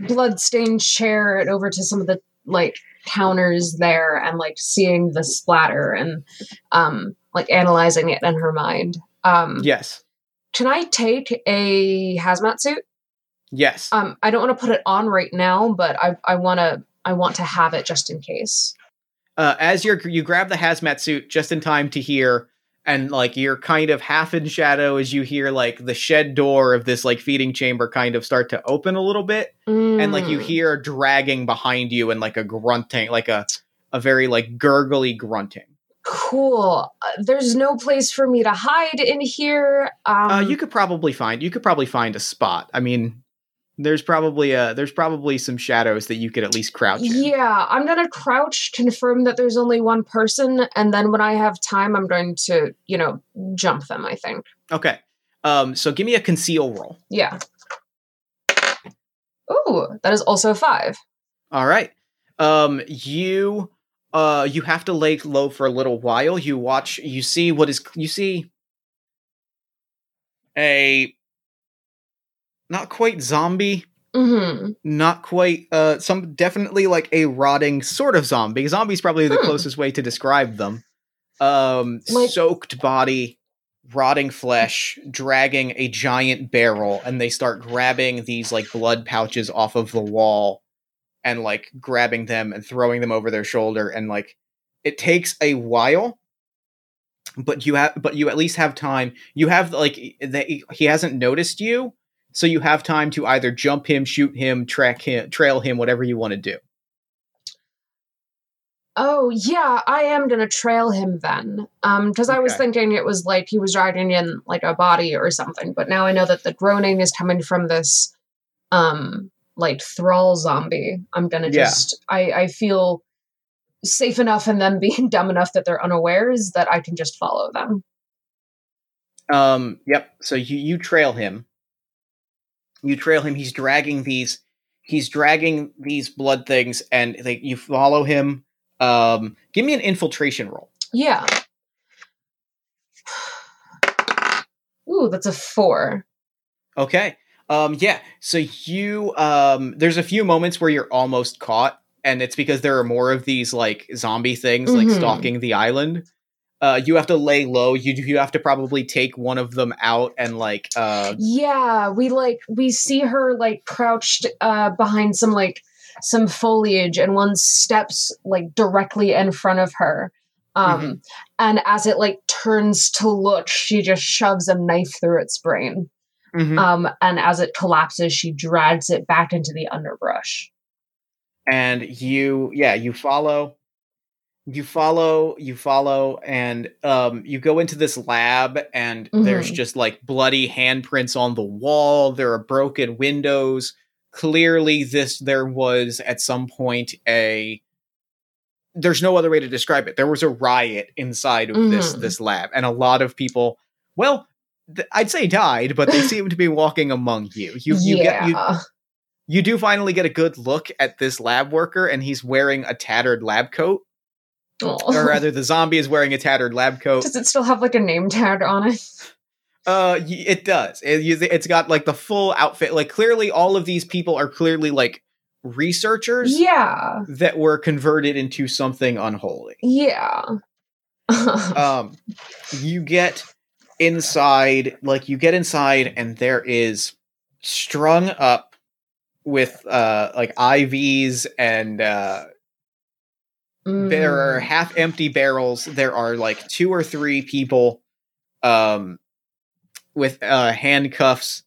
blood-stained chair and over to some of the like counters there and like seeing the splatter and um like analyzing it in her mind. Um yes can I take a hazmat suit? yes Um I don't want to put it on right now, but I I want to I want to have it just in case. uh, as you're you grab the hazmat suit just in time to hear and like you're kind of half in shadow as you hear like the shed door of this like feeding chamber kind of start to open a little bit and like you Mm. hear dragging behind you and like a grunting like a a very like gurgly grunting Cool. Uh, there's no place for me to hide in here. Um, uh, you could probably find you could probably find a spot i mean there's probably a there's probably some shadows that you could at least crouch in. Yeah, I'm gonna crouch, confirm that there's only one person, and then when I have time, I'm going to, you know, jump them. I think. okay um so give me a conceal roll Yeah. Ooh, that is also five. All right. Um you uh you have to lay low for a little while. You watch you see what is you see a not quite zombie, Mm-hmm. not quite uh some definitely like a rotting sort of zombie. Zombie's probably the Hmm. closest way to describe them. Um Like- soaked body, rotting flesh, dragging a giant barrel and they start grabbing these like blood pouches off of the wall and like grabbing them and throwing them over their shoulder and like it takes a while but you have but you at least have time you have like the, he hasn't noticed you so you have time to either jump him shoot him track him trail him whatever you want to do Oh yeah, I am gonna trail him then. Um, because I was thinking it was like he was riding in like a body or something, but now I know that the groaning is coming from this, um, like thrall zombie. I'm gonna Yeah. just I I feel safe enough in them being dumb enough that they're unawares that I can just follow them. um yep so you you trail him you trail him he's dragging these he's dragging these blood things and they, you follow him um give me an infiltration roll Yeah. Ooh, that's a four. Okay. Um yeah, so you um there's a few moments where you're almost caught and it's because there are more of these like zombie things like Mhm. stalking the island. Uh, you have to lay low. You you have to probably take one of them out and like uh, Yeah, we like we see her like crouched uh behind some like some foliage and one steps like directly in front of her. Um Mhm. and as it like turns to look, she just shoves a knife through its brain. mhm. Um and as it collapses, she drags it back into the underbrush. and you yeah you follow you follow you follow and um you go into this lab and there's Mhm. just like bloody handprints on the wall there are broken windows clearly this there was at some point a there's no other way to describe it there was a riot inside of this Mhm. this lab and a lot of people well th- i'd say died but they seem to be walking among you you you yeah. get you you do finally get a good look at this lab worker, and he's wearing a tattered lab coat. Or rather, the zombie is wearing a tattered lab coat. Does it still have like a name tag on it? Uh, it does. It, it's got like the full outfit. Like clearly, all of these people are clearly like researchers Yeah. that were converted into something unholy. Yeah. um you get inside like you get inside and there is strung up with uh like IVs and uh there are Mm. half empty barrels there are like two or three people um with uh handcuffs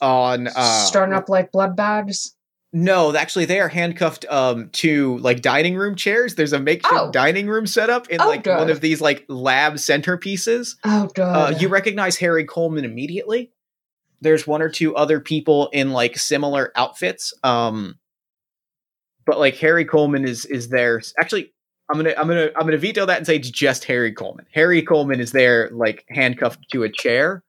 on uh starting up like blood bags. no actually they are handcuffed um to like dining room chairs there's a makeshift Oh. dining room set up in Oh, like one of these like lab centerpieces Oh god. uh, you recognize Harry Coleman immediately. There's one or two other people in like similar outfits. Um, but like Harry Coleman is is there. Actually, I'm gonna I'm gonna I'm gonna veto that and say it's just Harry Coleman. Harry Coleman is there like handcuffed to a chair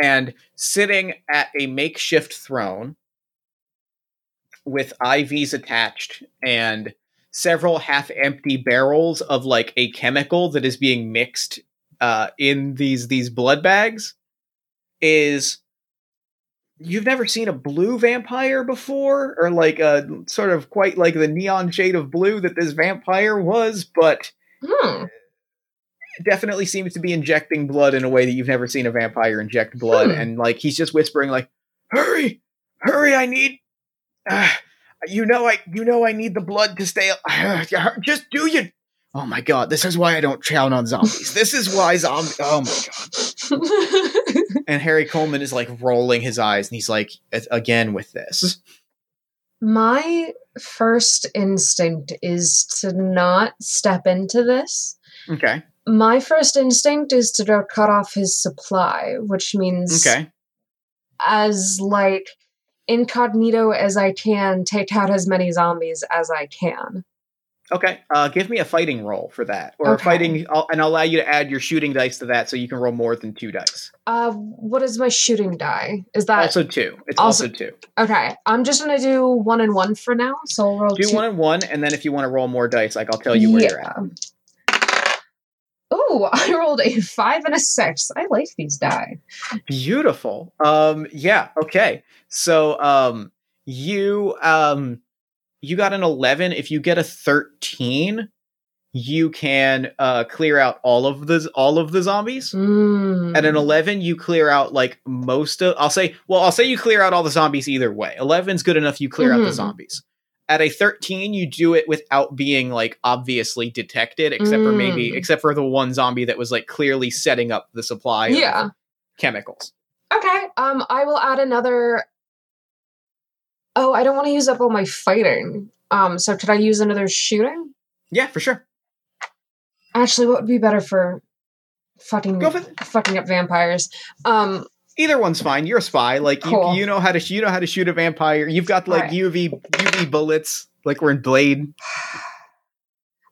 and sitting at a makeshift throne with IVs attached and several half-empty barrels of like a chemical that is being mixed uh, in these these blood bags is you've never seen a blue vampire before? Or like a sort of quite like the neon shade of blue that this vampire was but Hmm. definitely seems to be injecting blood in a way that you've never seen a vampire inject blood. Hmm. and like he's just whispering like hurry! Hurry i need uh, you know i you know i need the blood to stay just do you oh my god this is why i don't count on zombies. This is why zombies oh my god and harry coleman is like rolling his eyes and he's like again with this My first instinct is to not step into this. okay My first instinct is to cut off his supply, which means okay as like incognito as I can, take out as many zombies as I can. Okay uh give me a fighting roll for that or a fighting I'll, and i'll allow you to add your shooting dice to that so you can roll more than two dice Uh, what is my shooting die? Is that also two it's also- also two okay? I'm just gonna do one and one for now. So I'll roll do two. one and one, and then if you want to roll more dice, like I'll tell you where you're at. Oh, I rolled a five and a six. I like these die. Beautiful. Um, yeah. Okay. So, um, you um, you got an eleven. If you get a thirteen, you can uh clear out all of the all of the zombies. Mm. At an eleven, you clear out like most of. I'll say. Well, I'll say you clear out all the zombies either way. Eleven's good enough. You clear out the Mhm. zombies. At a thirteen, you do it without being like obviously detected, except for maybe Mm. except for the one zombie that was like clearly setting up the supply. of Yeah. chemicals. Okay. Um, I will add another. Oh, I don't want to use up all my fighting. Um, so could I use another shooting? Yeah, for sure. Actually, what would be better for fucking Go for it. fucking up vampires? Um, Either one's fine. You're a spy. Like Cool. you, you know how to you know how to shoot a vampire. You've got like Alright. UV UV bullets, like we're in Blade.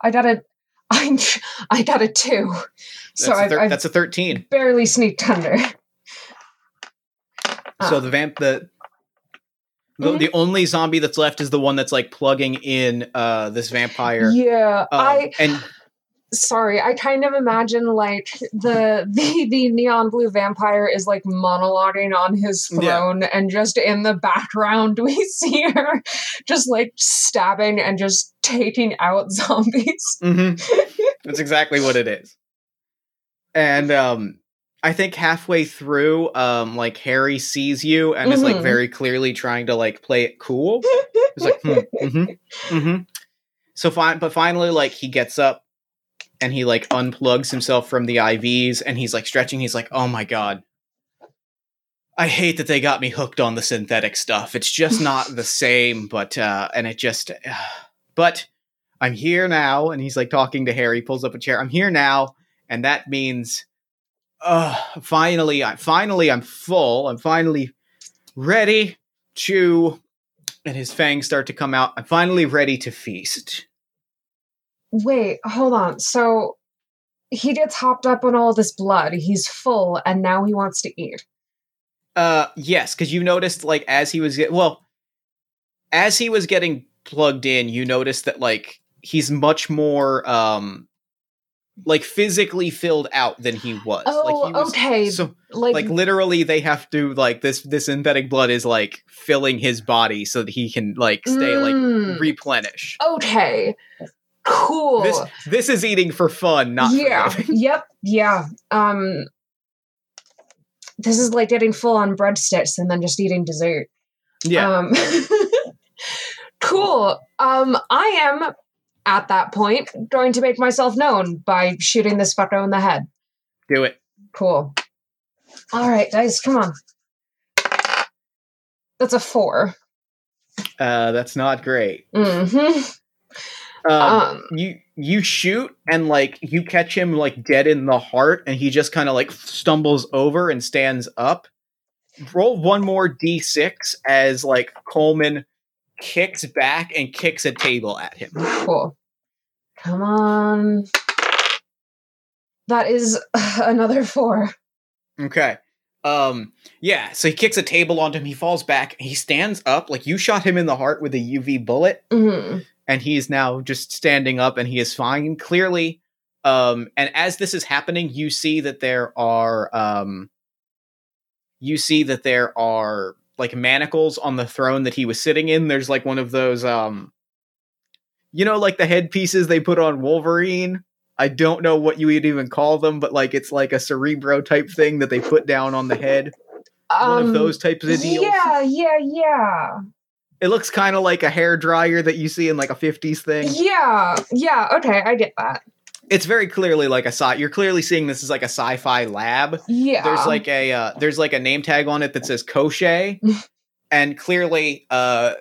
I got a, I, I got a two. So a, I've, thir- I've that's a thirteen. barely sneaked under. So Ah. the vamp the the, Mhm. the only zombie that's left is the one that's like plugging in uh this vampire. Yeah, Um, I and sorry. I kind of imagine like the the the neon blue vampire is like monologuing on his Yeah. throne, and just in the background we see her just like stabbing and just taking out zombies. Mhm. that's exactly what it is. and um I think halfway through, um, like Harry sees you and is like Mhm. very clearly trying to like play it cool. He's like, hmm, mm-hmm, mm-hmm. So fine, but finally, like he gets up and he like unplugs himself from the IVs and he's like stretching. He's like, oh my god, I hate that they got me hooked on the synthetic stuff. It's just not the same. But uh, and it just, but I'm here now. And he's like talking to Harry. Pulls up a chair. I'm here now, and that means, uh, finally, I finally I'm full. I'm finally ready to and his fangs start to come out. I'm finally ready to feast. Wait, hold on. So he gets hopped up on all this blood. He's full, and now he wants to eat. Uh, yes, because you noticed like as he was get well, as he was getting plugged in, you noticed that like he's much more um like physically filled out than he was. Oh, like he was, okay. So Like, like literally they have to like this this synthetic blood is like filling his body so that he can like stay like Mm. replenish. okay, cool. This this is eating for fun, not yeah. yep. Yeah. Um. This is like getting full on breadsticks and then just eating dessert. Yeah. Um, cool. Um, I am at that point going to make myself known by shooting this fucker in the head. do it. Cool. All right, guys, come on. That's a four. Uh that's not great. hmm Um, Um, you you shoot and like you catch him like dead in the heart and he just kind of like stumbles over and stands up roll one more d6 as like coleman kicks back and kicks a table at him. Cool. Come on. That is another four. okay. Um yeah so he kicks a table onto him. He falls back. He stands up. Like you shot him in the heart with a uv bullet. Hmm and he is now just standing up and he is fine. Clearly um and as this is happening you see that there are um you see that there are like manacles on the throne that he was sitting in. There's like one of those um you know like the headpieces they put on wolverine? I don't know what you would even call them but like it's like a cerebro type thing that they put down on the head. One of those types of deals. Um, Yeah, yeah, yeah. it looks kind of like a hair dryer that you see in like a 50s thing. Yeah, yeah, okay, I get that. It's very clearly like a sci. You're clearly seeing this as like a sci-fi lab. Yeah. There's like a uh, there's like a name tag on it that says Koche, and clearly, uh,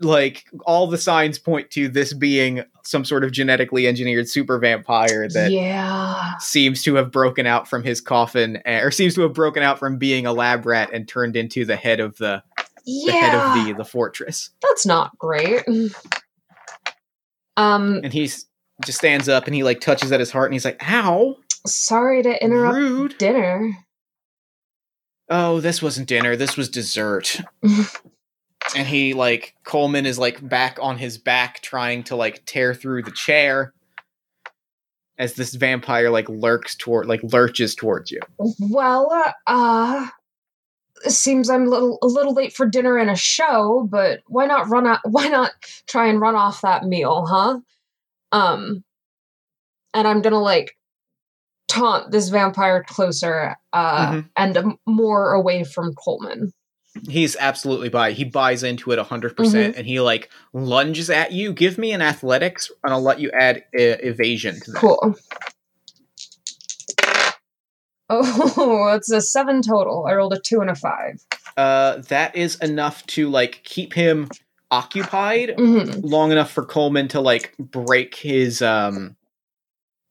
like all the signs point to this being some sort of genetically engineered super vampire that Yeah. seems to have broken out from his coffin, eh, or seems to have broken out from being a lab rat and turned into the head of the the head of the the fortress. That's not great. Um, And he's just stands up and he like touches at his heart and he's like, "Ow, sorry to interrupt rude." dinner. oh, this wasn't dinner, this was dessert. and he like Coleman is like back on his back trying to like tear through the chair as this vampire like lurks toward like lurches towards you. Well, uh, it seems I'm a little a little late for dinner and a show, but why not run out? Why not try and run off that meal, huh? Um, and I'm gonna like taunt this vampire closer, uh, Mhm. and more away from Coleman. He's absolutely by. He buys into it 100% and he like lunges at you. Give me an athletics and I'll let you add uh, evasion to that. Cool. Oh, it's a seven total. I rolled a two and a five. Uh that is enough to like keep him occupied hmm long enough for Coleman to like break his um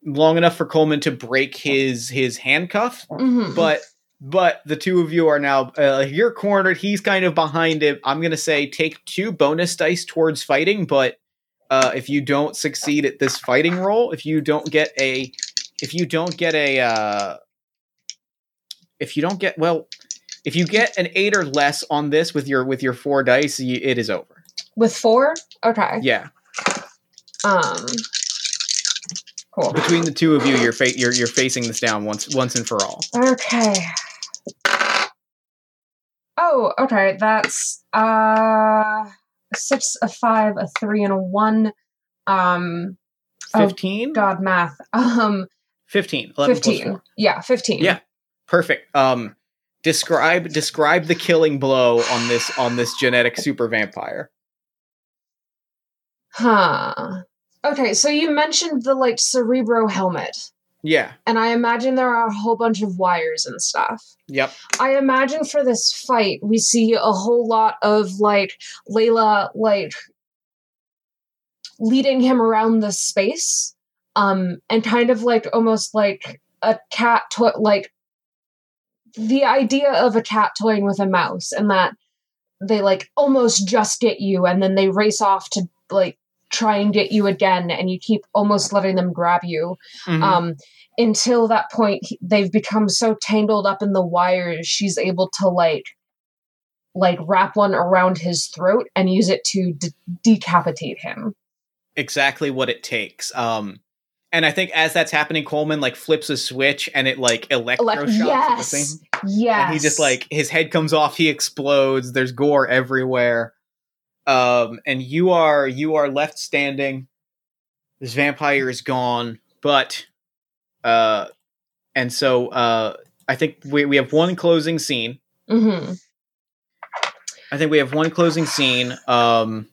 long enough for Coleman to break his his handcuff. Hmm but but the two of you are now uh, you're cornered. He's kind of behind it. I'm gonna say take two bonus dice towards fighting but uh if you don't succeed at this fighting roll if you don't get a if you don't get a uh if you don't get well if you get an eight or less on this with your with your four dice you, it is over with four. Okay. yeah Um. Cool. between the two of you you're fa- you're, you're facing this down once once and for all Okay. Oh, okay. That's uh six, a five, a three, and a one. Um. Oh, 15 God, math. Um. 15. 11 plus 15. four. Yeah, 15. Yeah. Perfect. Um, describe describe the killing blow on this on this genetic super vampire. Huh. Okay, so you mentioned the like Cerebro helmet, Yeah. and I imagine there are a whole bunch of wires and stuff. Yep. I imagine for this fight, we see a whole lot of like Layla like leading him around the space, um, and kind of like almost like a cat toy, like the idea of a cat toying with a mouse, and that they like almost just get you, and then they race off to like try and get you again, and you keep almost letting them grab you Mhm. um, until that point they've become so tangled up in the wires she's able to like like wrap one around his throat and use it to de- decapitate him exactly what it takes. Um, and I think as that's happening, Coleman like flips a switch and it like electroshocks the yes thing. yes And he just like his head comes off, he explodes. There's gore everywhere. Um, and you are you are left standing. This vampire is gone, but uh, and so uh, I think we we have one closing scene. hmm I think we have one closing scene. Um,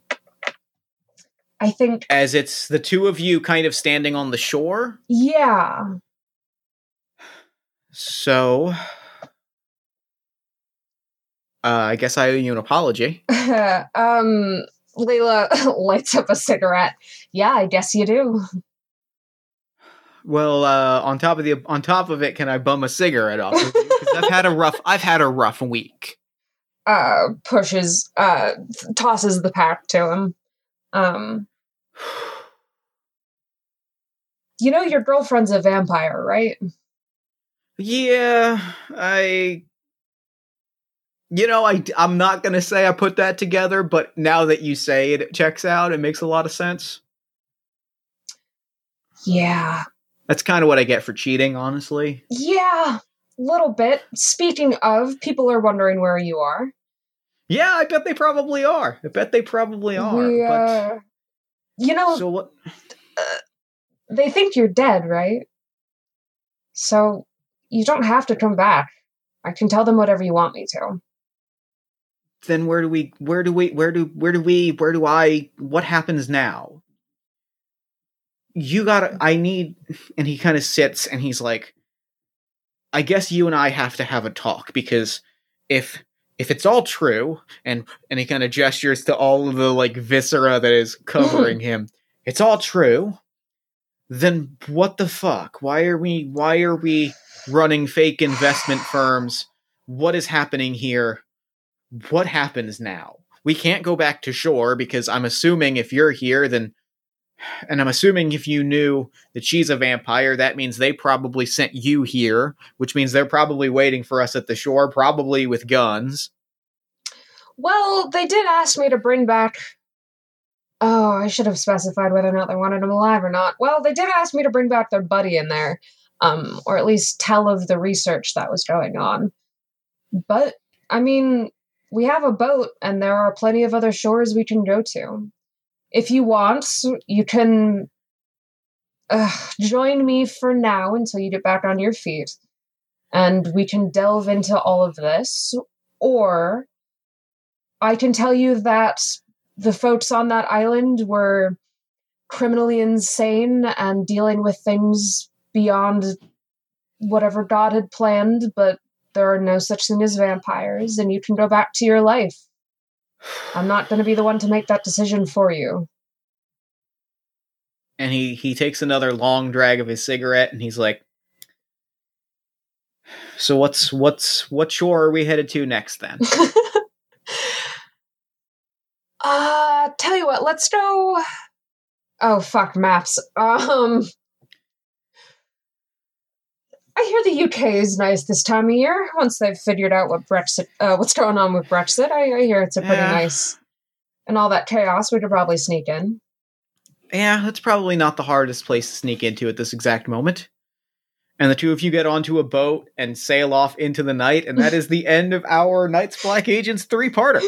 i think as it's the two of you kind of standing on the shore. yeah So, uh, I guess I owe you an apology. um layla lights up a cigarette yeah i guess you do Well, uh, on top of the on top of it, can I bum a cigarette off? of I've had a rough I've had a rough week. uh pushes uh tosses the pack to him um you know your girlfriend's a vampire right Yeah, I. You know, I I'm not gonna say I put that together, but now that you say it, it checks out. It makes a lot of sense. Yeah. That's kind of what I get for cheating, honestly. Yeah. Little bit. Speaking of, people are wondering where you are. Yeah, I bet they probably are. I bet they probably are. We, uh, you know, so what? they think you're dead, right? So you don't have to come back. I can tell them whatever you want me to. Then where do we where do we where do where do we where do I what happens now? You gotta I need and he kind of sits and he's like I guess you and I have to have a talk because if if it's all true and and he kind of gestures to all of the like viscera that is covering him, it's all true, then what the fuck? Why are we why are we running fake investment firms? What is happening here? What happens now? We can't go back to shore because I'm assuming if you're here, then. And I'm assuming if you knew that she's a vampire, that means they probably sent you here, which means they're probably waiting for us at the shore, probably with guns. Well, they did ask me to bring back. Oh, I should have specified whether or not they wanted him alive or not. Well, they did ask me to bring back their buddy in there, um, or at least tell of the research that was going on. But, I mean, we have a boat, and there are plenty of other shores we can go to. If you want, you can uh, join me for now until you get back on your feet, and we can delve into all of this. Or I can tell you that the folks on that island were criminally insane and dealing with things beyond whatever God had planned, but there are no such thing as vampires, and you can go back to your life. I'm not going to be the one to make that decision for you. And he, he takes another long drag of his cigarette and he's like, So what's what's what shore are we headed to next then? uh, tell you what, let's go. Oh, fuck, maps. Um. I hear the UK is nice this time of year. Once they've figured out what Brexit, uh, what's going on with Brexit, I, I hear it's a pretty Yeah. nice. And all that chaos, we could probably sneak in. Yeah, that's probably not the hardest place to sneak into at this exact moment. And the two of you get onto a boat and sail off into the night, and that is the end of our Night's Black Agents three parter.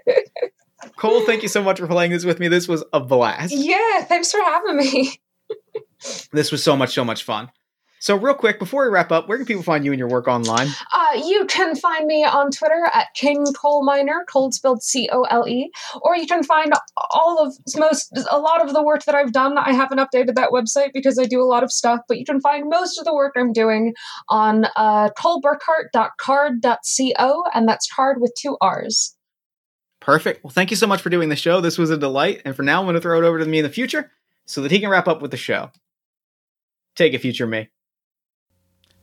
Cole, thank you so much for playing this with me. This was a blast. yeah, thanks for having me. This was so much, so much fun. So, real quick, before we wrap up, where can people find you and your work online? Uh, you can find me on Twitter at King Cole Miner, cold spelled C O L E, or you can find all of most a lot of the work that I've done. I haven't updated that website because I do a lot of stuff, but you can find most of the work I'm doing on uh, coleburkhart.carrd.co, and that's card with two R's. Perfect. Well, thank you so much for doing the show. This was a delight. And for now, I'm going to throw it over to me in the future so that he can wrap up with the show. Take it, future me.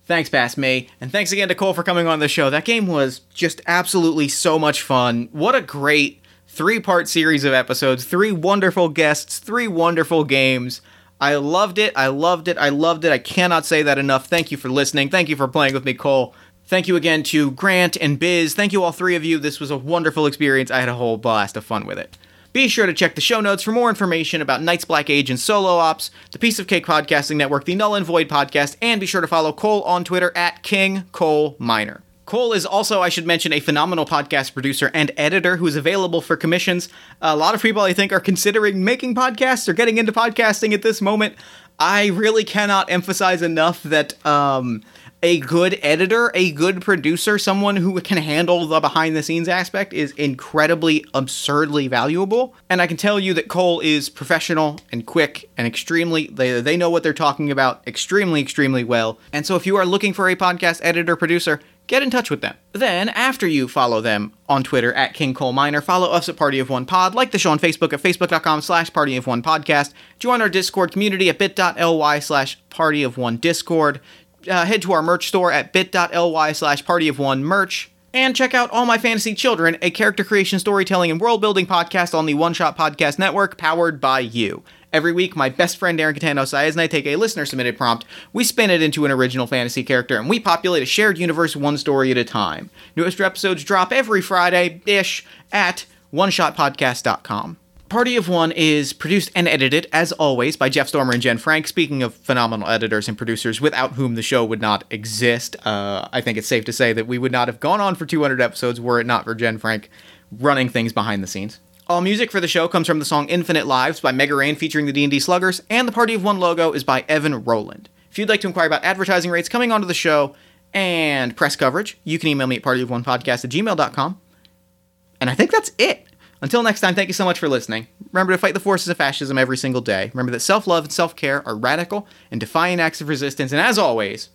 Thanks, past me, and thanks again to Cole for coming on the show. That game was just absolutely so much fun. What a great three part series of episodes, three wonderful guests, three wonderful games. I loved it. I loved it. I loved it. I cannot say that enough. Thank you for listening. Thank you for playing with me, Cole. Thank you again to Grant and Biz. Thank you, all three of you. This was a wonderful experience. I had a whole blast of fun with it. Be sure to check the show notes for more information about Night's Black Age and Solo Ops, the Piece of Cake Podcasting Network, the Null and Void Podcast, and be sure to follow Cole on Twitter at King Cole Miner. Cole is also, I should mention, a phenomenal podcast producer and editor who is available for commissions. A lot of people, I think, are considering making podcasts or getting into podcasting at this moment. I really cannot emphasize enough that um, a good editor, a good producer, someone who can handle the behind the scenes aspect is incredibly absurdly valuable. And I can tell you that Cole is professional and quick and extremely they they know what they're talking about extremely extremely well. And so if you are looking for a podcast editor producer, get in touch with them. Then, after you follow them on Twitter at King Cole Miner, follow us at Party of One Pod, like the show on Facebook at facebook.com slash Party of One Podcast, join our Discord community at bit.ly slash Party of One Discord, uh, head to our merch store at bit.ly slash party of one merch. And check out All My Fantasy Children, a character creation, storytelling, and world building podcast on the One Shot Podcast Network, powered by you. Every week, my best friend Aaron Catano Saez and I take a listener submitted prompt, we spin it into an original fantasy character, and we populate a shared universe one story at a time. Newest episodes drop every Friday ish at oneshotpodcast.com. Party of One is produced and edited, as always, by Jeff Stormer and Jen Frank. Speaking of phenomenal editors and producers, without whom the show would not exist, uh, I think it's safe to say that we would not have gone on for 200 episodes were it not for Jen Frank running things behind the scenes. All music for the show comes from the song Infinite Lives by Mega Ran featuring the D&D Sluggers, and the Party of One logo is by Evan Rowland. If you'd like to inquire about advertising rates coming onto the show and press coverage, you can email me at partyofonepodcast at gmail.com. And I think that's it. Until next time, thank you so much for listening. Remember to fight the forces of fascism every single day. Remember that self love and self care are radical and defiant acts of resistance. And as always,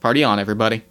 party on, everybody.